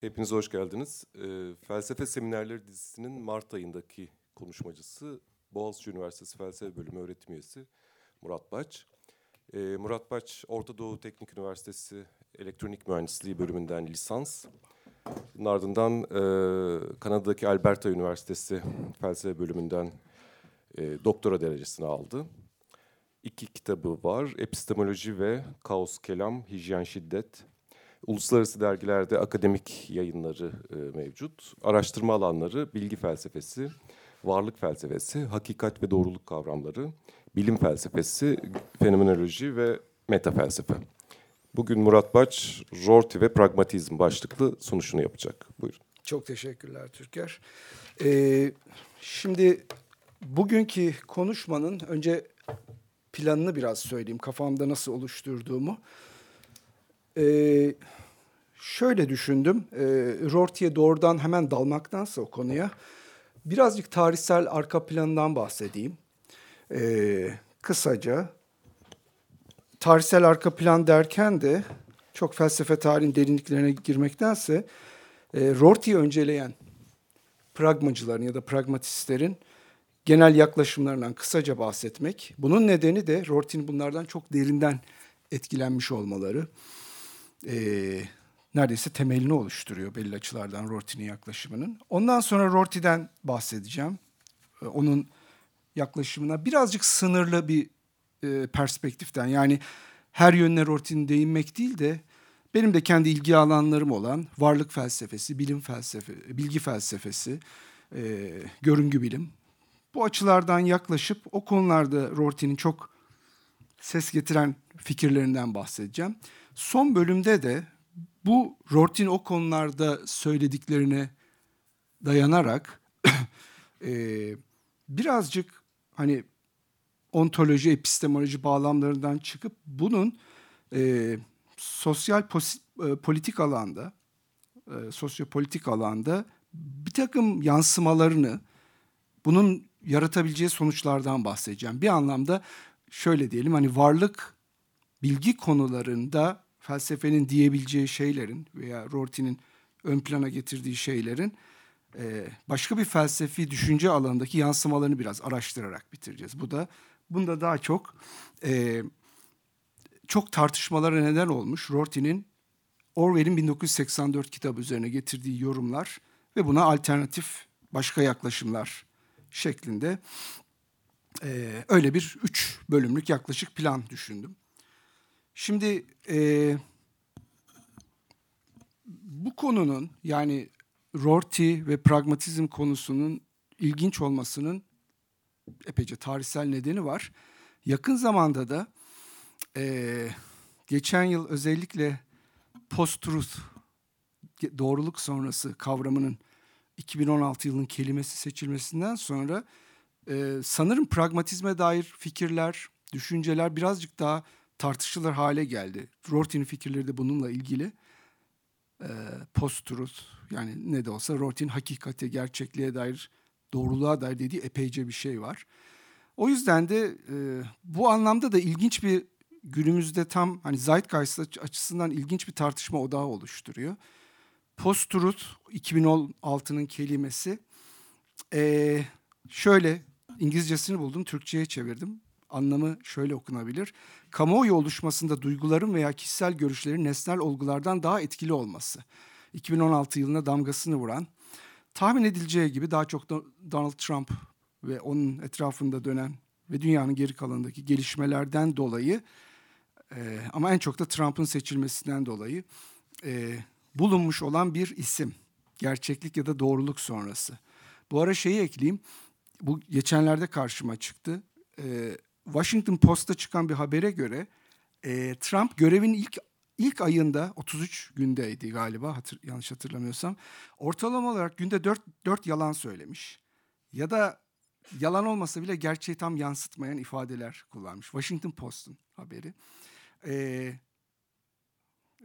Hepiniz hoş geldiniz. Ee, Felsefe Seminerleri dizisinin Mart ayındaki konuşmacısı Boğaziçi Üniversitesi Felsefe Bölümü öğretim üyesi Murat Baç. Ee, Murat Baç, Orta Doğu Teknik Üniversitesi Elektronik Mühendisliği bölümünden lisans. Bunun ardından e, Kanada'daki Alberta Üniversitesi Felsefe Bölümünden e, doktora derecesini aldı. İki kitabı var, Epistemoloji ve Kaos Kelam, Hijyen Şiddet, Uluslararası dergilerde akademik yayınları e, mevcut. Araştırma alanları bilgi felsefesi, varlık felsefesi, hakikat ve doğruluk kavramları, bilim felsefesi, fenomenoloji ve meta felsefe. Bugün Murat Baç, Rorty ve Pragmatizm başlıklı sunuşunu yapacak. Buyurun. Çok teşekkürler Türker. Ee, şimdi bugünkü konuşmanın önce planını biraz söyleyeyim. Kafamda nasıl oluşturduğumu. Ee, şöyle düşündüm. E, Rorty'ye doğrudan hemen dalmaktansa o konuya birazcık tarihsel arka planından bahsedeyim. E, kısaca tarihsel arka plan derken de çok felsefe tarihin derinliklerine girmektense e, Rorty'yi önceleyen pragmacıların ya da pragmatistlerin genel yaklaşımlarından kısaca bahsetmek. Bunun nedeni de Rorty'nin bunlardan çok derinden etkilenmiş olmaları. Ee, neredeyse temelini oluşturuyor belli açılardan Rorty'nin yaklaşımının. Ondan sonra Rorty'den bahsedeceğim. Ee, onun yaklaşımına birazcık sınırlı bir e, perspektiften yani her yönüne Rorty'nin değinmek değil de benim de kendi ilgi alanlarım olan varlık felsefesi, bilim felsefe, bilgi felsefesi, e, görüngü bilim. Bu açılardan yaklaşıp o konularda Rorty'nin çok ses getiren fikirlerinden bahsedeceğim. Son bölümde de bu Rorty'nin o konularda söylediklerine dayanarak e, birazcık hani ontoloji, epistemoloji bağlamlarından çıkıp bunun e, sosyal e, politik alanda, e, sosyopolitik alanda bir takım yansımalarını, bunun yaratabileceği sonuçlardan bahsedeceğim. Bir anlamda şöyle diyelim hani varlık bilgi konularında felsefenin diyebileceği şeylerin veya Rorty'nin ön plana getirdiği şeylerin e, başka bir felsefi düşünce alanındaki yansımalarını biraz araştırarak bitireceğiz. Bu da bunda daha çok e, çok tartışmalara neden olmuş Rorty'nin Orwell'in 1984 kitabı üzerine getirdiği yorumlar ve buna alternatif başka yaklaşımlar şeklinde e, öyle bir üç bölümlük yaklaşık plan düşündüm. Şimdi e, bu konunun yani Rorty ve pragmatizm konusunun ilginç olmasının epeyce tarihsel nedeni var. Yakın zamanda da e, geçen yıl özellikle post-truth, doğruluk sonrası kavramının 2016 yılının kelimesi seçilmesinden sonra e, sanırım pragmatizme dair fikirler, düşünceler birazcık daha tartışılır hale geldi. Rorty'nin fikirleri de bununla ilgili. E, Post-truth yani ne de olsa Rorty'nin hakikate, gerçekliğe dair, doğruluğa dair dediği epeyce bir şey var. O yüzden de e, bu anlamda da ilginç bir günümüzde tam hani Zeitgeist açısından ilginç bir tartışma odağı oluşturuyor. Post-truth 2016'nın kelimesi. E, şöyle İngilizcesini buldum, Türkçe'ye çevirdim anlamı şöyle okunabilir. Kamuoyu oluşmasında duyguların veya kişisel görüşlerin nesnel olgulardan daha etkili olması. 2016 yılına damgasını vuran, tahmin edileceği gibi daha çok Donald Trump ve onun etrafında dönen ve dünyanın geri kalanındaki gelişmelerden dolayı e, ama en çok da Trump'ın seçilmesinden dolayı e, bulunmuş olan bir isim. Gerçeklik ya da doğruluk sonrası. Bu ara şeyi ekleyeyim. Bu geçenlerde karşıma çıktı. E, Washington Post'ta çıkan bir habere göre e, Trump görevin ilk ilk ayında 33 gündeydi galiba hatır, yanlış hatırlamıyorsam. Ortalama olarak günde 4, 4 yalan söylemiş. Ya da yalan olmasa bile gerçeği tam yansıtmayan ifadeler kullanmış. Washington Post'un haberi. Ee,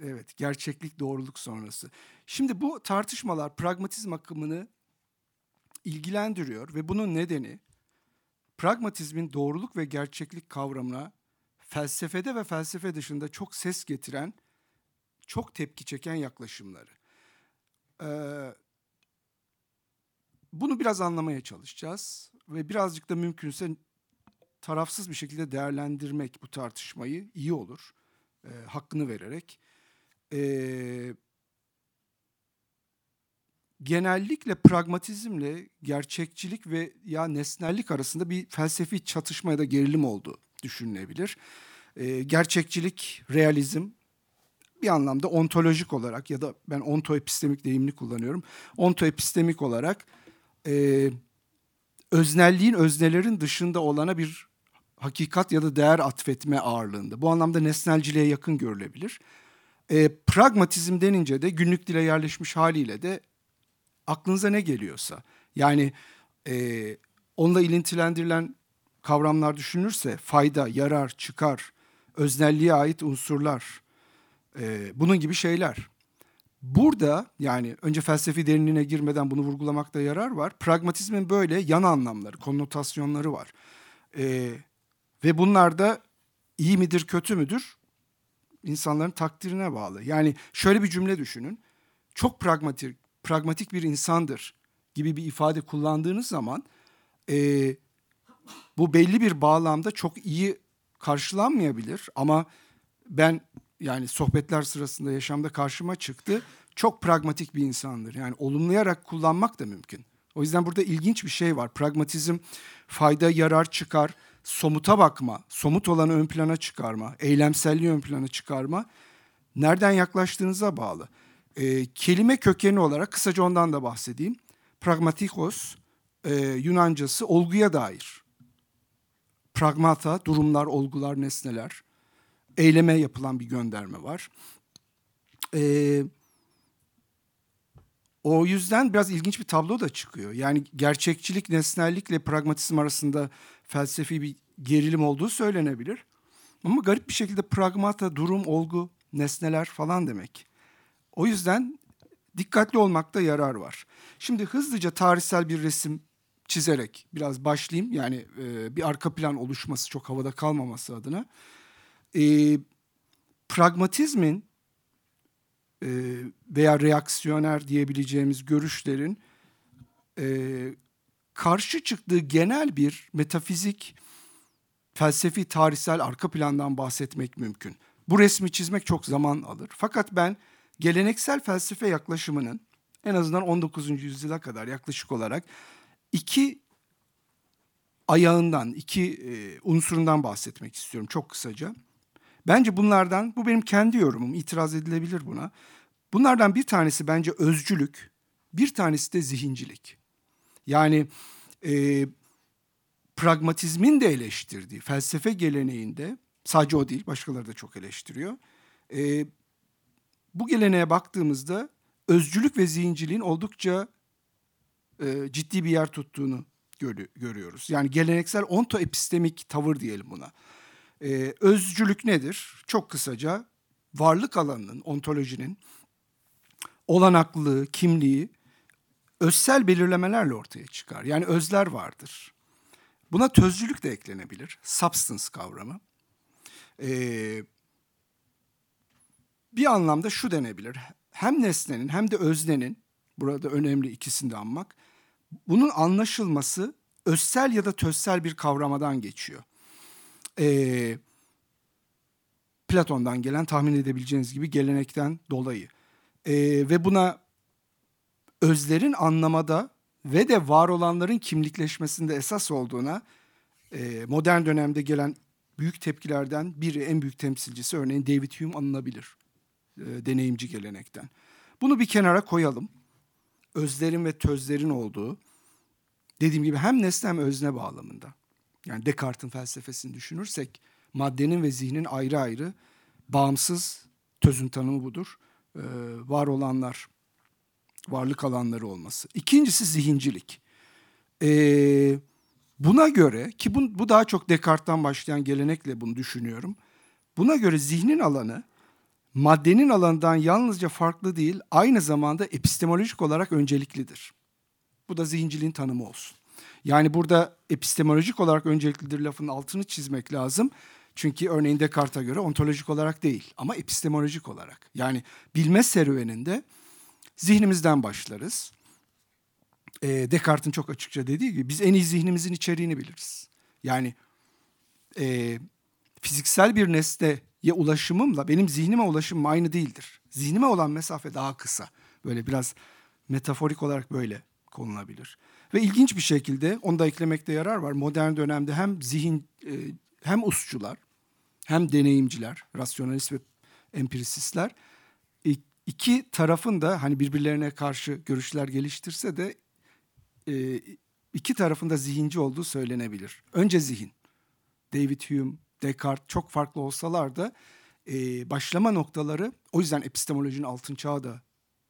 evet gerçeklik doğruluk sonrası. Şimdi bu tartışmalar pragmatizm akımını ilgilendiriyor ve bunun nedeni pragmatizmin doğruluk ve gerçeklik kavramına felsefede ve felsefe dışında çok ses getiren, çok tepki çeken yaklaşımları. Ee, bunu biraz anlamaya çalışacağız ve birazcık da mümkünse tarafsız bir şekilde değerlendirmek bu tartışmayı iyi olur. E, hakkını vererek. E, genellikle pragmatizmle gerçekçilik ve ya nesnellik arasında bir felsefi çatışma ya da gerilim olduğu düşünülebilir. E, gerçekçilik, realizm bir anlamda ontolojik olarak ya da ben ontoepistemik deyimini kullanıyorum. Ontoepistemik olarak e, öznelliğin öznelerin dışında olana bir hakikat ya da değer atfetme ağırlığında. Bu anlamda nesnelciliğe yakın görülebilir. E, pragmatizm denince de günlük dile yerleşmiş haliyle de aklınıza ne geliyorsa. Yani e, onunla ilintilendirilen kavramlar düşünülürse fayda, yarar, çıkar, öznelliğe ait unsurlar, e, bunun gibi şeyler. Burada yani önce felsefi derinliğine girmeden bunu vurgulamakta yarar var. Pragmatizmin böyle yan anlamları, konnotasyonları var. E, ve bunlar da iyi midir, kötü müdür? İnsanların takdirine bağlı. Yani şöyle bir cümle düşünün. Çok pragmatik, pragmatik bir insandır gibi bir ifade kullandığınız zaman e, bu belli bir bağlamda çok iyi karşılanmayabilir ama ben yani sohbetler sırasında yaşamda karşıma çıktı. Çok pragmatik bir insandır. Yani olumlayarak kullanmak da mümkün. O yüzden burada ilginç bir şey var. Pragmatizm fayda, yarar, çıkar, somuta bakma, somut olanı ön plana çıkarma, eylemselliği ön plana çıkarma nereden yaklaştığınıza bağlı. E, kelime kökeni olarak kısaca ondan da bahsedeyim. Pragmatikos e, Yunancası olguya dair. Pragmata, durumlar, olgular, nesneler. Eyleme yapılan bir gönderme var. E, o yüzden biraz ilginç bir tablo da çıkıyor. Yani gerçekçilik, nesnellikle pragmatizm arasında felsefi bir gerilim olduğu söylenebilir. Ama garip bir şekilde pragmata, durum, olgu, nesneler falan demek. O yüzden dikkatli olmakta yarar var. Şimdi hızlıca tarihsel bir resim çizerek biraz başlayayım. Yani e, bir arka plan oluşması, çok havada kalmaması adına. E, pragmatizmin e, veya reaksiyoner diyebileceğimiz görüşlerin e, karşı çıktığı genel bir metafizik, felsefi, tarihsel arka plandan bahsetmek mümkün. Bu resmi çizmek çok zaman alır. Fakat ben geleneksel felsefe yaklaşımının en azından 19. yüzyıla kadar yaklaşık olarak iki ayağından, iki e, unsurundan bahsetmek istiyorum çok kısaca. Bence bunlardan, bu benim kendi yorumum, itiraz edilebilir buna. Bunlardan bir tanesi bence özcülük, bir tanesi de zihincilik. Yani e, pragmatizmin de eleştirdiği felsefe geleneğinde, sadece o değil başkaları da çok eleştiriyor. E, bu geleneğe baktığımızda özcülük ve zihinciliğin oldukça e, ciddi bir yer tuttuğunu gör, görüyoruz. Yani geleneksel ontoepistemik tavır diyelim buna. E, özcülük nedir? Çok kısaca varlık alanının, ontolojinin olanaklılığı, kimliği özsel belirlemelerle ortaya çıkar. Yani özler vardır. Buna tözcülük de eklenebilir. Substance kavramı. Ee, bir anlamda şu denebilir. Hem nesnenin hem de öznenin, burada önemli ikisini de anmak, bunun anlaşılması özsel ya da tözsel bir kavramadan geçiyor. Ee, Platon'dan gelen tahmin edebileceğiniz gibi gelenekten dolayı. Ee, ve buna özlerin anlamada ve de var olanların kimlikleşmesinde esas olduğuna e, modern dönemde gelen büyük tepkilerden biri, en büyük temsilcisi örneğin David Hume anılabilir e, deneyimci gelenekten. Bunu bir kenara koyalım. Özlerin ve tözlerin olduğu, dediğim gibi hem nesne hem özne bağlamında. Yani Descartes'in felsefesini düşünürsek maddenin ve zihnin ayrı ayrı bağımsız tözün tanımı budur. Ee, var olanlar varlık alanları olması. İkincisi zihincilik. Ee, buna göre ki bu, bu daha çok Descartes'tan başlayan gelenekle bunu düşünüyorum. Buna göre zihnin alanı maddenin alanından yalnızca farklı değil, aynı zamanda epistemolojik olarak önceliklidir. Bu da zihinciliğin tanımı olsun. Yani burada epistemolojik olarak önceliklidir lafının altını çizmek lazım. Çünkü örneğin Descartes'a göre ontolojik olarak değil ama epistemolojik olarak. Yani bilme serüveninde zihnimizden başlarız. E, Descartes'in çok açıkça dediği gibi biz en iyi zihnimizin içeriğini biliriz. Yani e, fiziksel bir nesneye ulaşımımla benim zihnime ulaşımım aynı değildir. Zihnime olan mesafe daha kısa. Böyle biraz metaforik olarak böyle konulabilir. Ve ilginç bir şekilde onu da eklemekte yarar var. Modern dönemde hem zihin e, hem usçular hem deneyimciler, rasyonalist ve empirisistler iki tarafın da hani birbirlerine karşı görüşler geliştirse de e, iki tarafın da zihinci olduğu söylenebilir. Önce zihin. David Hume, Descartes çok farklı olsalar da e, başlama noktaları o yüzden epistemolojinin altın çağı da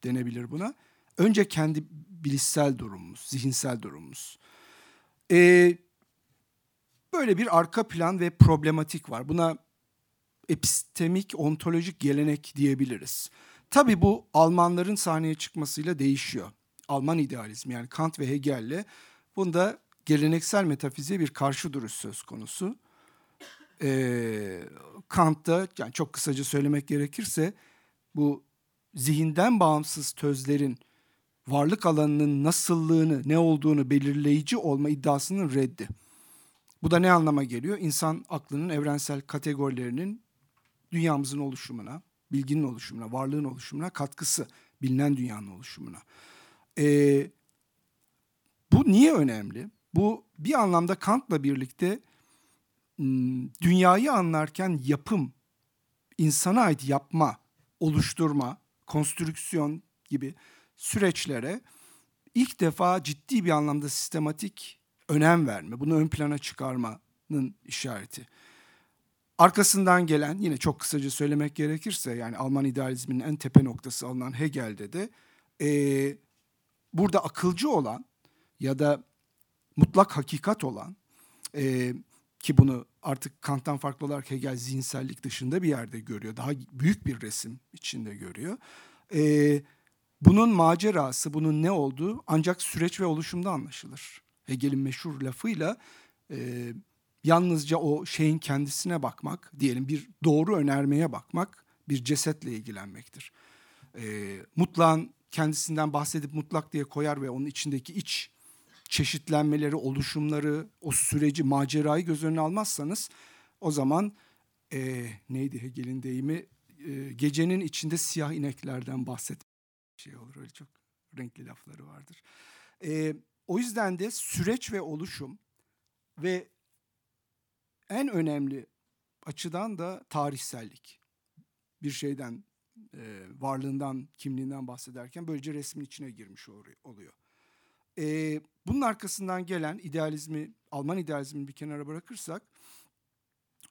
denebilir buna. Önce kendi bilişsel durumumuz, zihinsel durumumuz. E, böyle bir arka plan ve problematik var. Buna epistemik, ontolojik gelenek diyebiliriz. Tabii bu Almanların sahneye çıkmasıyla değişiyor. Alman idealizmi yani Kant ve Hegel'le bunda geleneksel metafiziğe bir karşı duruş söz konusu. Ee, Kant'ta yani çok kısaca söylemek gerekirse bu zihinden bağımsız tözlerin varlık alanının nasıllığını, ne olduğunu belirleyici olma iddiasının reddi. Bu da ne anlama geliyor? İnsan aklının evrensel kategorilerinin dünyamızın oluşumuna, bilginin oluşumuna, varlığın oluşumuna katkısı, bilinen dünyanın oluşumuna. Ee, bu niye önemli? Bu bir anlamda Kant'la birlikte dünyayı anlarken yapım, insana ait yapma, oluşturma, konstrüksiyon gibi süreçlere ilk defa ciddi bir anlamda sistematik önem verme, bunu ön plana çıkarmanın işareti. Arkasından gelen yine çok kısaca söylemek gerekirse yani Alman idealizminin en tepe noktası alınan Hegel'de de e, burada akılcı olan ya da mutlak hakikat olan e, ki bunu artık Kant'tan farklı olarak Hegel zihinsellik dışında bir yerde görüyor. Daha büyük bir resim içinde görüyor. E, bunun macerası, bunun ne olduğu ancak süreç ve oluşumda anlaşılır. Hegel'in meşhur lafıyla e, yalnızca o şeyin kendisine bakmak, diyelim bir doğru önermeye bakmak bir cesetle ilgilenmektir. E, mutlağın kendisinden bahsedip mutlak diye koyar ve onun içindeki iç çeşitlenmeleri, oluşumları, o süreci, macerayı göz önüne almazsanız o zaman e, neydi Hegel'in deyimi e, gecenin içinde siyah ineklerden bahset şey olur öyle çok renkli lafları vardır. E, o yüzden de süreç ve oluşum ve en önemli açıdan da tarihsellik. Bir şeyden, e, varlığından, kimliğinden bahsederken böylece resmin içine girmiş oluyor. E, bunun arkasından gelen idealizmi, Alman idealizmini bir kenara bırakırsak,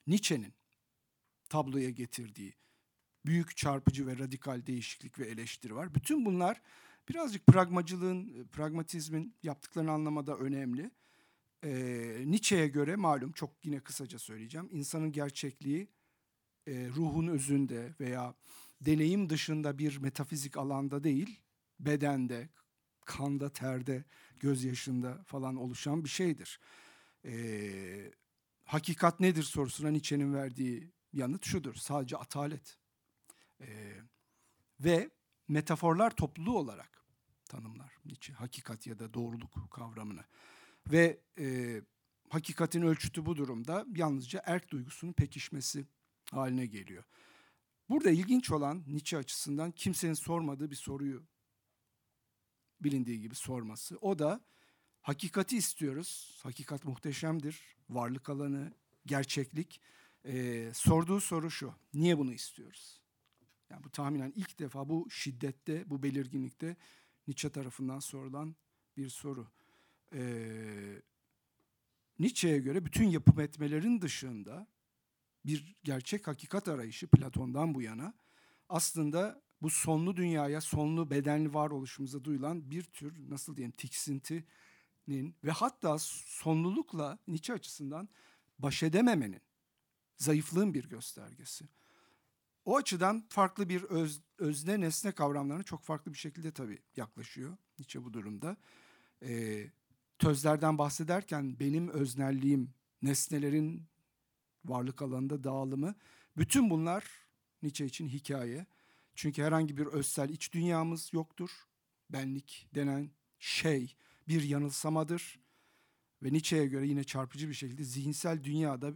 Nietzsche'nin tabloya getirdiği büyük çarpıcı ve radikal değişiklik ve eleştiri var. Bütün bunlar birazcık pragmacılığın, pragmatizmin yaptıklarını anlamada önemli. Ee, Nietzsche'ye göre malum çok yine kısaca söyleyeceğim. insanın gerçekliği e, ruhun özünde veya deneyim dışında bir metafizik alanda değil, bedende, kanda, terde, gözyaşında falan oluşan bir şeydir. Ee, hakikat nedir sorusuna Nietzsche'nin verdiği yanıt şudur. Sadece atalet. Ee, ve metaforlar topluluğu olarak tanımlar Nietzsche hakikat ya da doğruluk kavramını. Ve e, hakikatin ölçütü bu durumda yalnızca erk duygusunun pekişmesi haline geliyor. Burada ilginç olan Nietzsche açısından kimsenin sormadığı bir soruyu bilindiği gibi sorması. O da hakikati istiyoruz. Hakikat muhteşemdir. Varlık alanı, gerçeklik. Ee, sorduğu soru şu. Niye bunu istiyoruz? Yani bu tahminen ilk defa bu şiddette, bu belirginlikte Nietzsche tarafından sorulan bir soru. Ee, Nietzsche'ye göre bütün yapım etmelerin dışında bir gerçek hakikat arayışı Platon'dan bu yana aslında bu sonlu dünyaya, sonlu bedenli varoluşumuza duyulan bir tür nasıl diyeyim tiksintinin ve hatta sonlulukla Nietzsche açısından baş edememenin, zayıflığın bir göstergesi. O açıdan farklı bir öz, özne nesne kavramlarına çok farklı bir şekilde tabii yaklaşıyor Nietzsche bu durumda. Ee, tözlerden bahsederken benim öznelliğim, nesnelerin varlık alanında dağılımı, bütün bunlar Nietzsche için hikaye. Çünkü herhangi bir özsel iç dünyamız yoktur. benlik denen şey bir yanılsamadır. Ve Nietzsche'ye göre yine çarpıcı bir şekilde zihinsel dünyada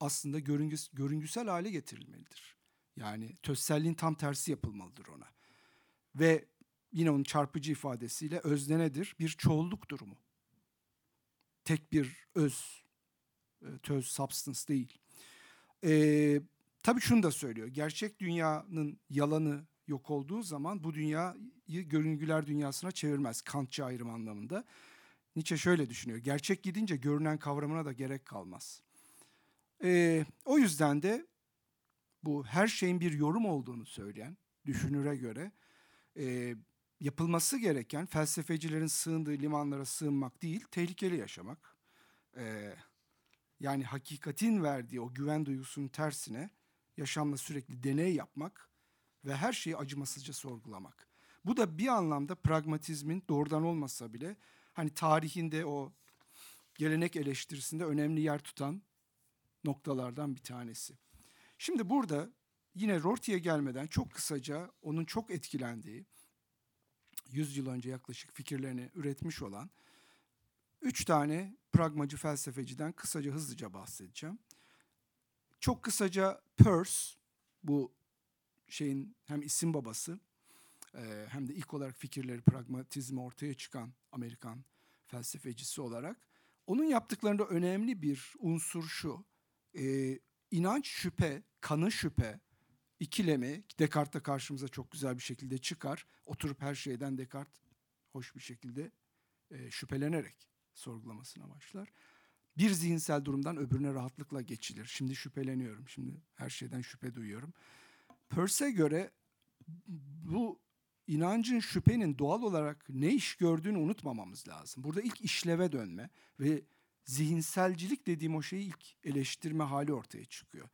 aslında görüngüs, görüngüsel hale getirilmelidir. Yani tözselliğin tam tersi yapılmalıdır ona. Ve yine onun çarpıcı ifadesiyle özne nedir? Bir çoğulluk durumu. Tek bir öz, e, töz, substance değil. Ee, tabii şunu da söylüyor. Gerçek dünyanın yalanı yok olduğu zaman bu dünyayı görüngüler dünyasına çevirmez. Kantçı ayrım anlamında. Nietzsche şöyle düşünüyor. Gerçek gidince görünen kavramına da gerek kalmaz. Ee, o yüzden de bu her şeyin bir yorum olduğunu söyleyen düşünüre göre e, yapılması gereken felsefecilerin sığındığı limanlara sığınmak değil, tehlikeli yaşamak. E, yani hakikatin verdiği o güven duygusunun tersine yaşamla sürekli deney yapmak ve her şeyi acımasızca sorgulamak. Bu da bir anlamda pragmatizmin doğrudan olmasa bile hani tarihinde o gelenek eleştirisinde önemli yer tutan noktalardan bir tanesi. Şimdi burada yine Rorty'ye gelmeden çok kısaca onun çok etkilendiği 100 yıl önce yaklaşık fikirlerini üretmiş olan üç tane pragmacı felsefeciden kısaca hızlıca bahsedeceğim. Çok kısaca Peirce bu şeyin hem isim babası hem de ilk olarak fikirleri pragmatizmi ortaya çıkan Amerikan felsefecisi olarak onun yaptıklarında önemli bir unsur şu. İnanç şüphe, kanı şüphe ikilemi Descartes'te karşımıza çok güzel bir şekilde çıkar. Oturup her şeyden Descartes hoş bir şekilde şüphelenerek sorgulamasına başlar. Bir zihinsel durumdan öbürüne rahatlıkla geçilir. Şimdi şüpheleniyorum, şimdi her şeyden şüphe duyuyorum. Peirce'e göre bu inancın şüphenin doğal olarak ne iş gördüğünü unutmamamız lazım. Burada ilk işleve dönme ve zihinselcilik dediğim o şeyi ilk eleştirme hali ortaya çıkıyor.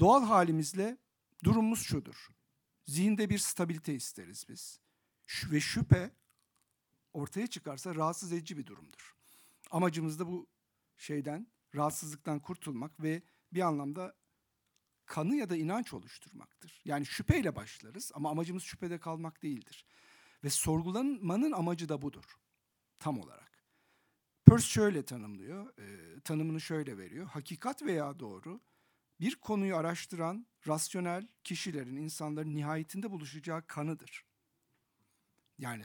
Doğal halimizle durumumuz şudur. Zihinde bir stabilite isteriz biz. Ve şüphe ortaya çıkarsa rahatsız edici bir durumdur. Amacımız da bu şeyden, rahatsızlıktan kurtulmak ve bir anlamda kanı ya da inanç oluşturmaktır. Yani şüpheyle başlarız ama amacımız şüphede kalmak değildir. Ve sorgulanmanın amacı da budur tam olarak. Peirce şöyle tanımlıyor, e, tanımını şöyle veriyor. Hakikat veya doğru bir konuyu araştıran rasyonel kişilerin, insanların nihayetinde buluşacağı kanıdır. Yani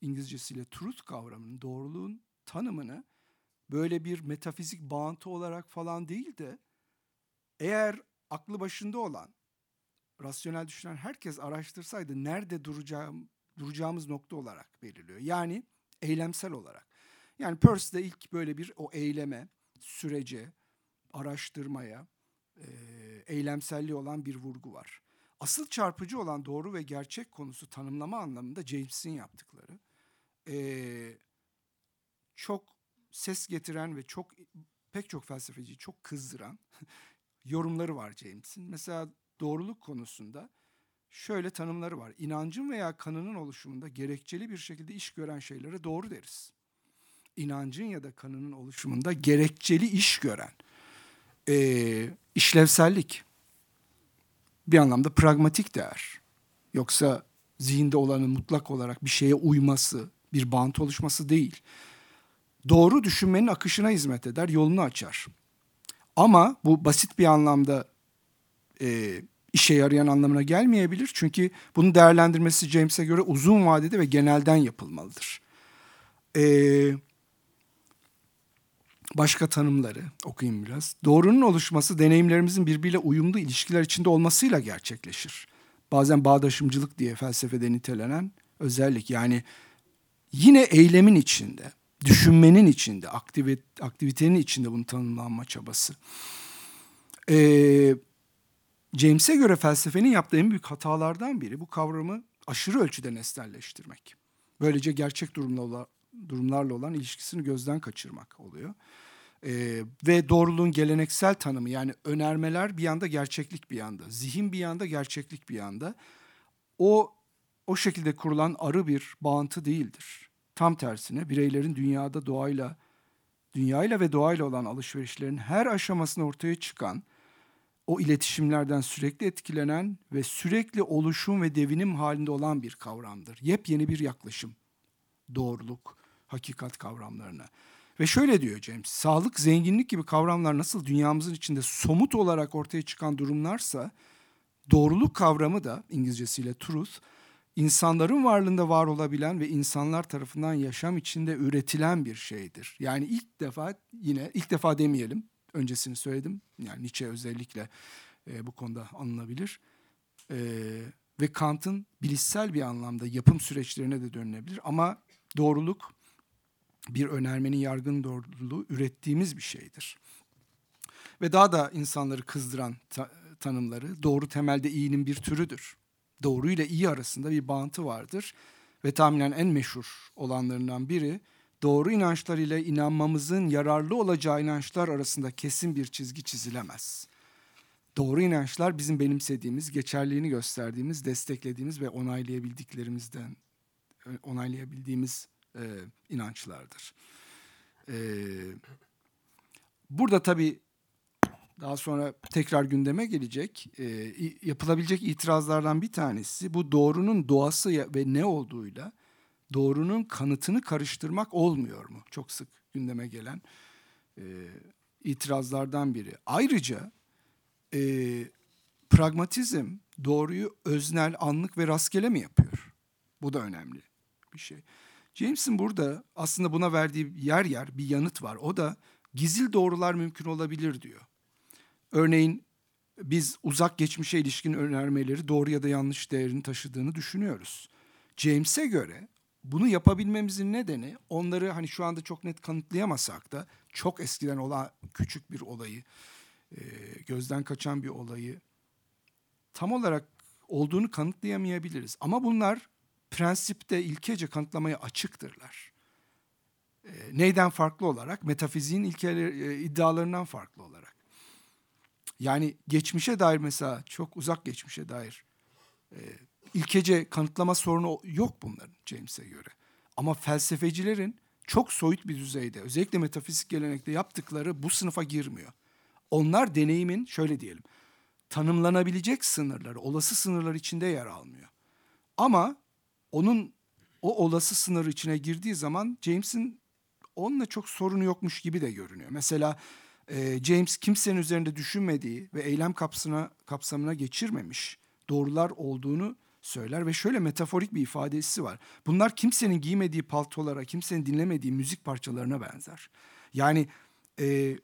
İngilizcesiyle truth kavramının, doğruluğun tanımını böyle bir metafizik bağıntı olarak falan değil de eğer aklı başında olan, rasyonel düşünen herkes araştırsaydı nerede duracağım, duracağımız nokta olarak belirliyor. Yani eylemsel olarak. Yani Peirce de ilk böyle bir o eyleme, sürece, araştırmaya, e, eylemselliği olan bir vurgu var. Asıl çarpıcı olan doğru ve gerçek konusu tanımlama anlamında James'in yaptıkları. E, çok ses getiren ve çok pek çok felsefeciyi çok kızdıran yorumları var James'in. Mesela doğruluk konusunda şöyle tanımları var. İnancın veya kanının oluşumunda gerekçeli bir şekilde iş gören şeylere doğru deriz. İnancın ya da kanının oluşumunda gerekçeli iş gören e, işlevsellik bir anlamda pragmatik değer. Yoksa zihinde olanın mutlak olarak bir şeye uyması, bir bant oluşması değil. Doğru düşünmenin akışına hizmet eder, yolunu açar. Ama bu basit bir anlamda e, işe yarayan anlamına gelmeyebilir. Çünkü bunun değerlendirmesi James'e göre uzun vadede ve genelden yapılmalıdır. Ee, başka tanımları okuyayım biraz. Doğrunun oluşması deneyimlerimizin birbiriyle uyumlu ilişkiler içinde olmasıyla gerçekleşir. Bazen bağdaşımcılık diye felsefede nitelenen özellik. Yani yine eylemin içinde, düşünmenin içinde, aktivit, aktivitenin içinde bunun tanımlanma çabası. Ee, James'e göre felsefenin yaptığı en büyük hatalardan biri bu kavramı aşırı ölçüde nesnelleştirmek. Böylece gerçek durumla, durumlarla olan ilişkisini gözden kaçırmak oluyor. Ee, ve doğruluğun geleneksel tanımı yani önermeler bir yanda gerçeklik bir yanda, zihin bir yanda gerçeklik bir yanda. O o şekilde kurulan arı bir bağıntı değildir. Tam tersine bireylerin dünyada doğayla, dünyayla ve doğayla olan alışverişlerin her aşamasında ortaya çıkan o iletişimlerden sürekli etkilenen ve sürekli oluşum ve devinim halinde olan bir kavramdır. Yepyeni bir yaklaşım doğruluk, hakikat kavramlarına. Ve şöyle diyor James, sağlık, zenginlik gibi kavramlar nasıl dünyamızın içinde somut olarak ortaya çıkan durumlarsa, doğruluk kavramı da İngilizcesiyle truth, insanların varlığında var olabilen ve insanlar tarafından yaşam içinde üretilen bir şeydir. Yani ilk defa yine ilk defa demeyelim, öncesini söyledim. Yani Nietzsche özellikle e, bu konuda anılabilir. E, ve Kant'ın bilişsel bir anlamda yapım süreçlerine de dönülebilir. Ama doğruluk bir önermenin yargın doğruluğu ürettiğimiz bir şeydir. Ve daha da insanları kızdıran ta- tanımları doğru temelde iyinin bir türüdür. Doğru ile iyi arasında bir bağıntı vardır ve tahminen en meşhur olanlarından biri doğru inançlar ile inanmamızın yararlı olacağı inançlar arasında kesin bir çizgi çizilemez. Doğru inançlar bizim benimsediğimiz, geçerliğini gösterdiğimiz, desteklediğimiz ve onaylayabildiklerimizden onaylayabildiğimiz e, inançlardır. E, burada tabii daha sonra tekrar gündeme gelecek e, yapılabilecek itirazlardan bir tanesi bu doğrunun doğası ve ne olduğuyla doğrunun kanıtını karıştırmak olmuyor mu? Çok sık gündeme gelen e, itirazlardan biri. Ayrıca e, pragmatizm doğruyu öznel, anlık ve rastgele mi yapıyor? Bu da önemli bir şey. James'in burada aslında buna verdiği yer yer bir yanıt var. O da gizil doğrular mümkün olabilir diyor. Örneğin biz uzak geçmişe ilişkin önermeleri doğru ya da yanlış değerini taşıdığını düşünüyoruz. James'e göre bunu yapabilmemizin nedeni onları hani şu anda çok net kanıtlayamasak da çok eskiden olan küçük bir olayı, e, gözden kaçan bir olayı tam olarak olduğunu kanıtlayamayabiliriz. Ama bunlar prensipte ilkece kanıtlamaya açıktırlar. E, neyden farklı olarak? Metafiziğin ilkeleri, e, iddialarından farklı olarak. Yani geçmişe dair mesela çok uzak geçmişe dair e, ilkece kanıtlama sorunu yok bunların James'e göre. Ama felsefecilerin çok soyut bir düzeyde özellikle metafizik gelenekte yaptıkları bu sınıfa girmiyor. Onlar deneyimin şöyle diyelim tanımlanabilecek sınırları, olası sınırlar içinde yer almıyor. Ama onun o olası sınır içine girdiği zaman James'in onunla çok sorunu yokmuş gibi de görünüyor. Mesela e, James kimsenin üzerinde düşünmediği ve eylem kapsamına, kapsamına geçirmemiş doğrular olduğunu söyler ve şöyle metaforik bir ifadesi var. Bunlar kimsenin giymediği paltolara, kimsenin dinlemediği müzik parçalarına benzer. Yani e,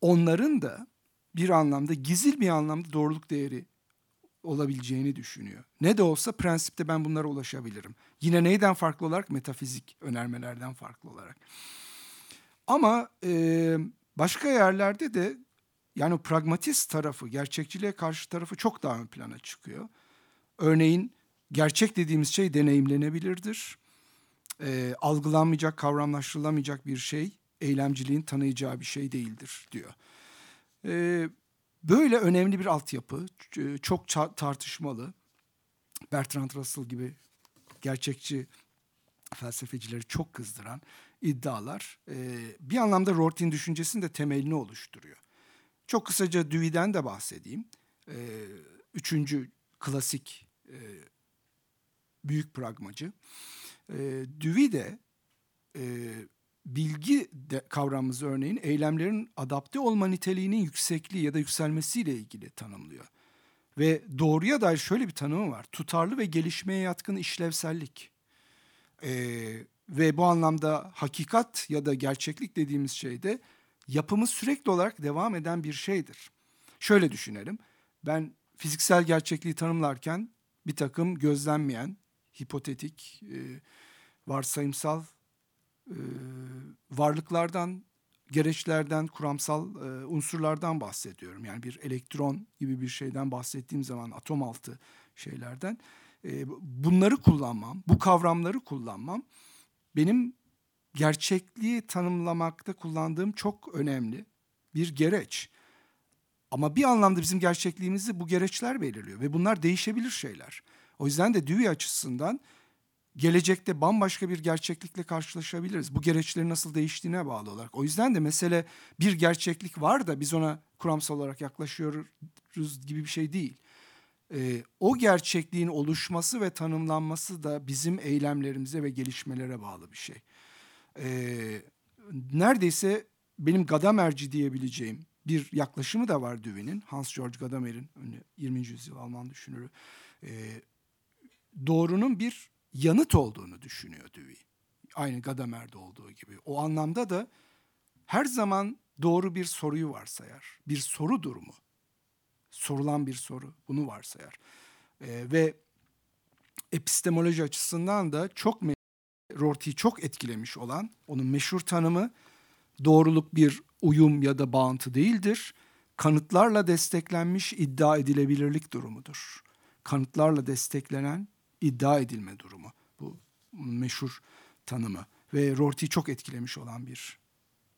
onların da bir anlamda gizil bir anlamda doğruluk değeri olabileceğini düşünüyor. Ne de olsa prensipte ben bunlara ulaşabilirim. Yine neyden farklı olarak? Metafizik önermelerden farklı olarak. Ama e, başka yerlerde de yani pragmatist tarafı, gerçekçiliğe karşı tarafı çok daha ön plana çıkıyor. Örneğin gerçek dediğimiz şey deneyimlenebilirdir. E, algılanmayacak, kavramlaştırılamayacak bir şey eylemciliğin tanıyacağı bir şey değildir diyor. E, böyle önemli bir altyapı, çok tartışmalı. Bertrand Russell gibi gerçekçi felsefecileri çok kızdıran iddialar e, bir anlamda Rorty'nin düşüncesinin de temelini oluşturuyor. Çok kısaca Dewey'den de bahsedeyim. E, üçüncü klasik e, büyük pragmacı. E, Dewey de e, bilgi de, kavramımızı örneğin eylemlerin adapte olma niteliğinin yüksekliği ya da yükselmesiyle ilgili tanımlıyor. Ve doğruya dair şöyle bir tanımı var. Tutarlı ve gelişmeye yatkın işlevsellik. Ee, ve bu anlamda hakikat ya da gerçeklik dediğimiz şey de yapımı sürekli olarak devam eden bir şeydir. Şöyle düşünelim. Ben fiziksel gerçekliği tanımlarken bir takım gözlenmeyen, hipotetik, e, varsayımsal e, varlıklardan, gereçlerden, kuramsal e, unsurlardan bahsediyorum. Yani bir elektron gibi bir şeyden bahsettiğim zaman atom altı şeylerden. E, bunları kullanmam, bu kavramları kullanmam benim gerçekliği tanımlamakta kullandığım çok önemli bir gereç. Ama bir anlamda bizim gerçekliğimizi bu gereçler belirliyor ve bunlar değişebilir şeyler. O yüzden de Dewey açısından gelecekte bambaşka bir gerçeklikle karşılaşabiliriz. Bu gereçlerin nasıl değiştiğine bağlı olarak. O yüzden de mesele bir gerçeklik var da biz ona kuramsal olarak yaklaşıyoruz gibi bir şey değil. E, o gerçekliğin oluşması ve tanımlanması da bizim eylemlerimize ve gelişmelere bağlı bir şey. E, neredeyse benim Gadamerci diyebileceğim bir yaklaşımı da var Dewey'nin. Hans Georg Gadamer'in 20. yüzyıl Alman düşünürü. E, doğrunun bir yanıt olduğunu düşünüyor Dewey. Aynı Gadamer'de olduğu gibi. O anlamda da her zaman doğru bir soruyu varsayar. Bir soru durumu. Sorulan bir soru. Bunu varsayar. E, ve epistemoloji açısından da çok Rorty'yi çok etkilemiş olan onun meşhur tanımı doğruluk bir uyum ya da bağıntı değildir. Kanıtlarla desteklenmiş iddia edilebilirlik durumudur. Kanıtlarla desteklenen iddia edilme durumu. Bu meşhur tanımı ve Rorty'yi çok etkilemiş olan bir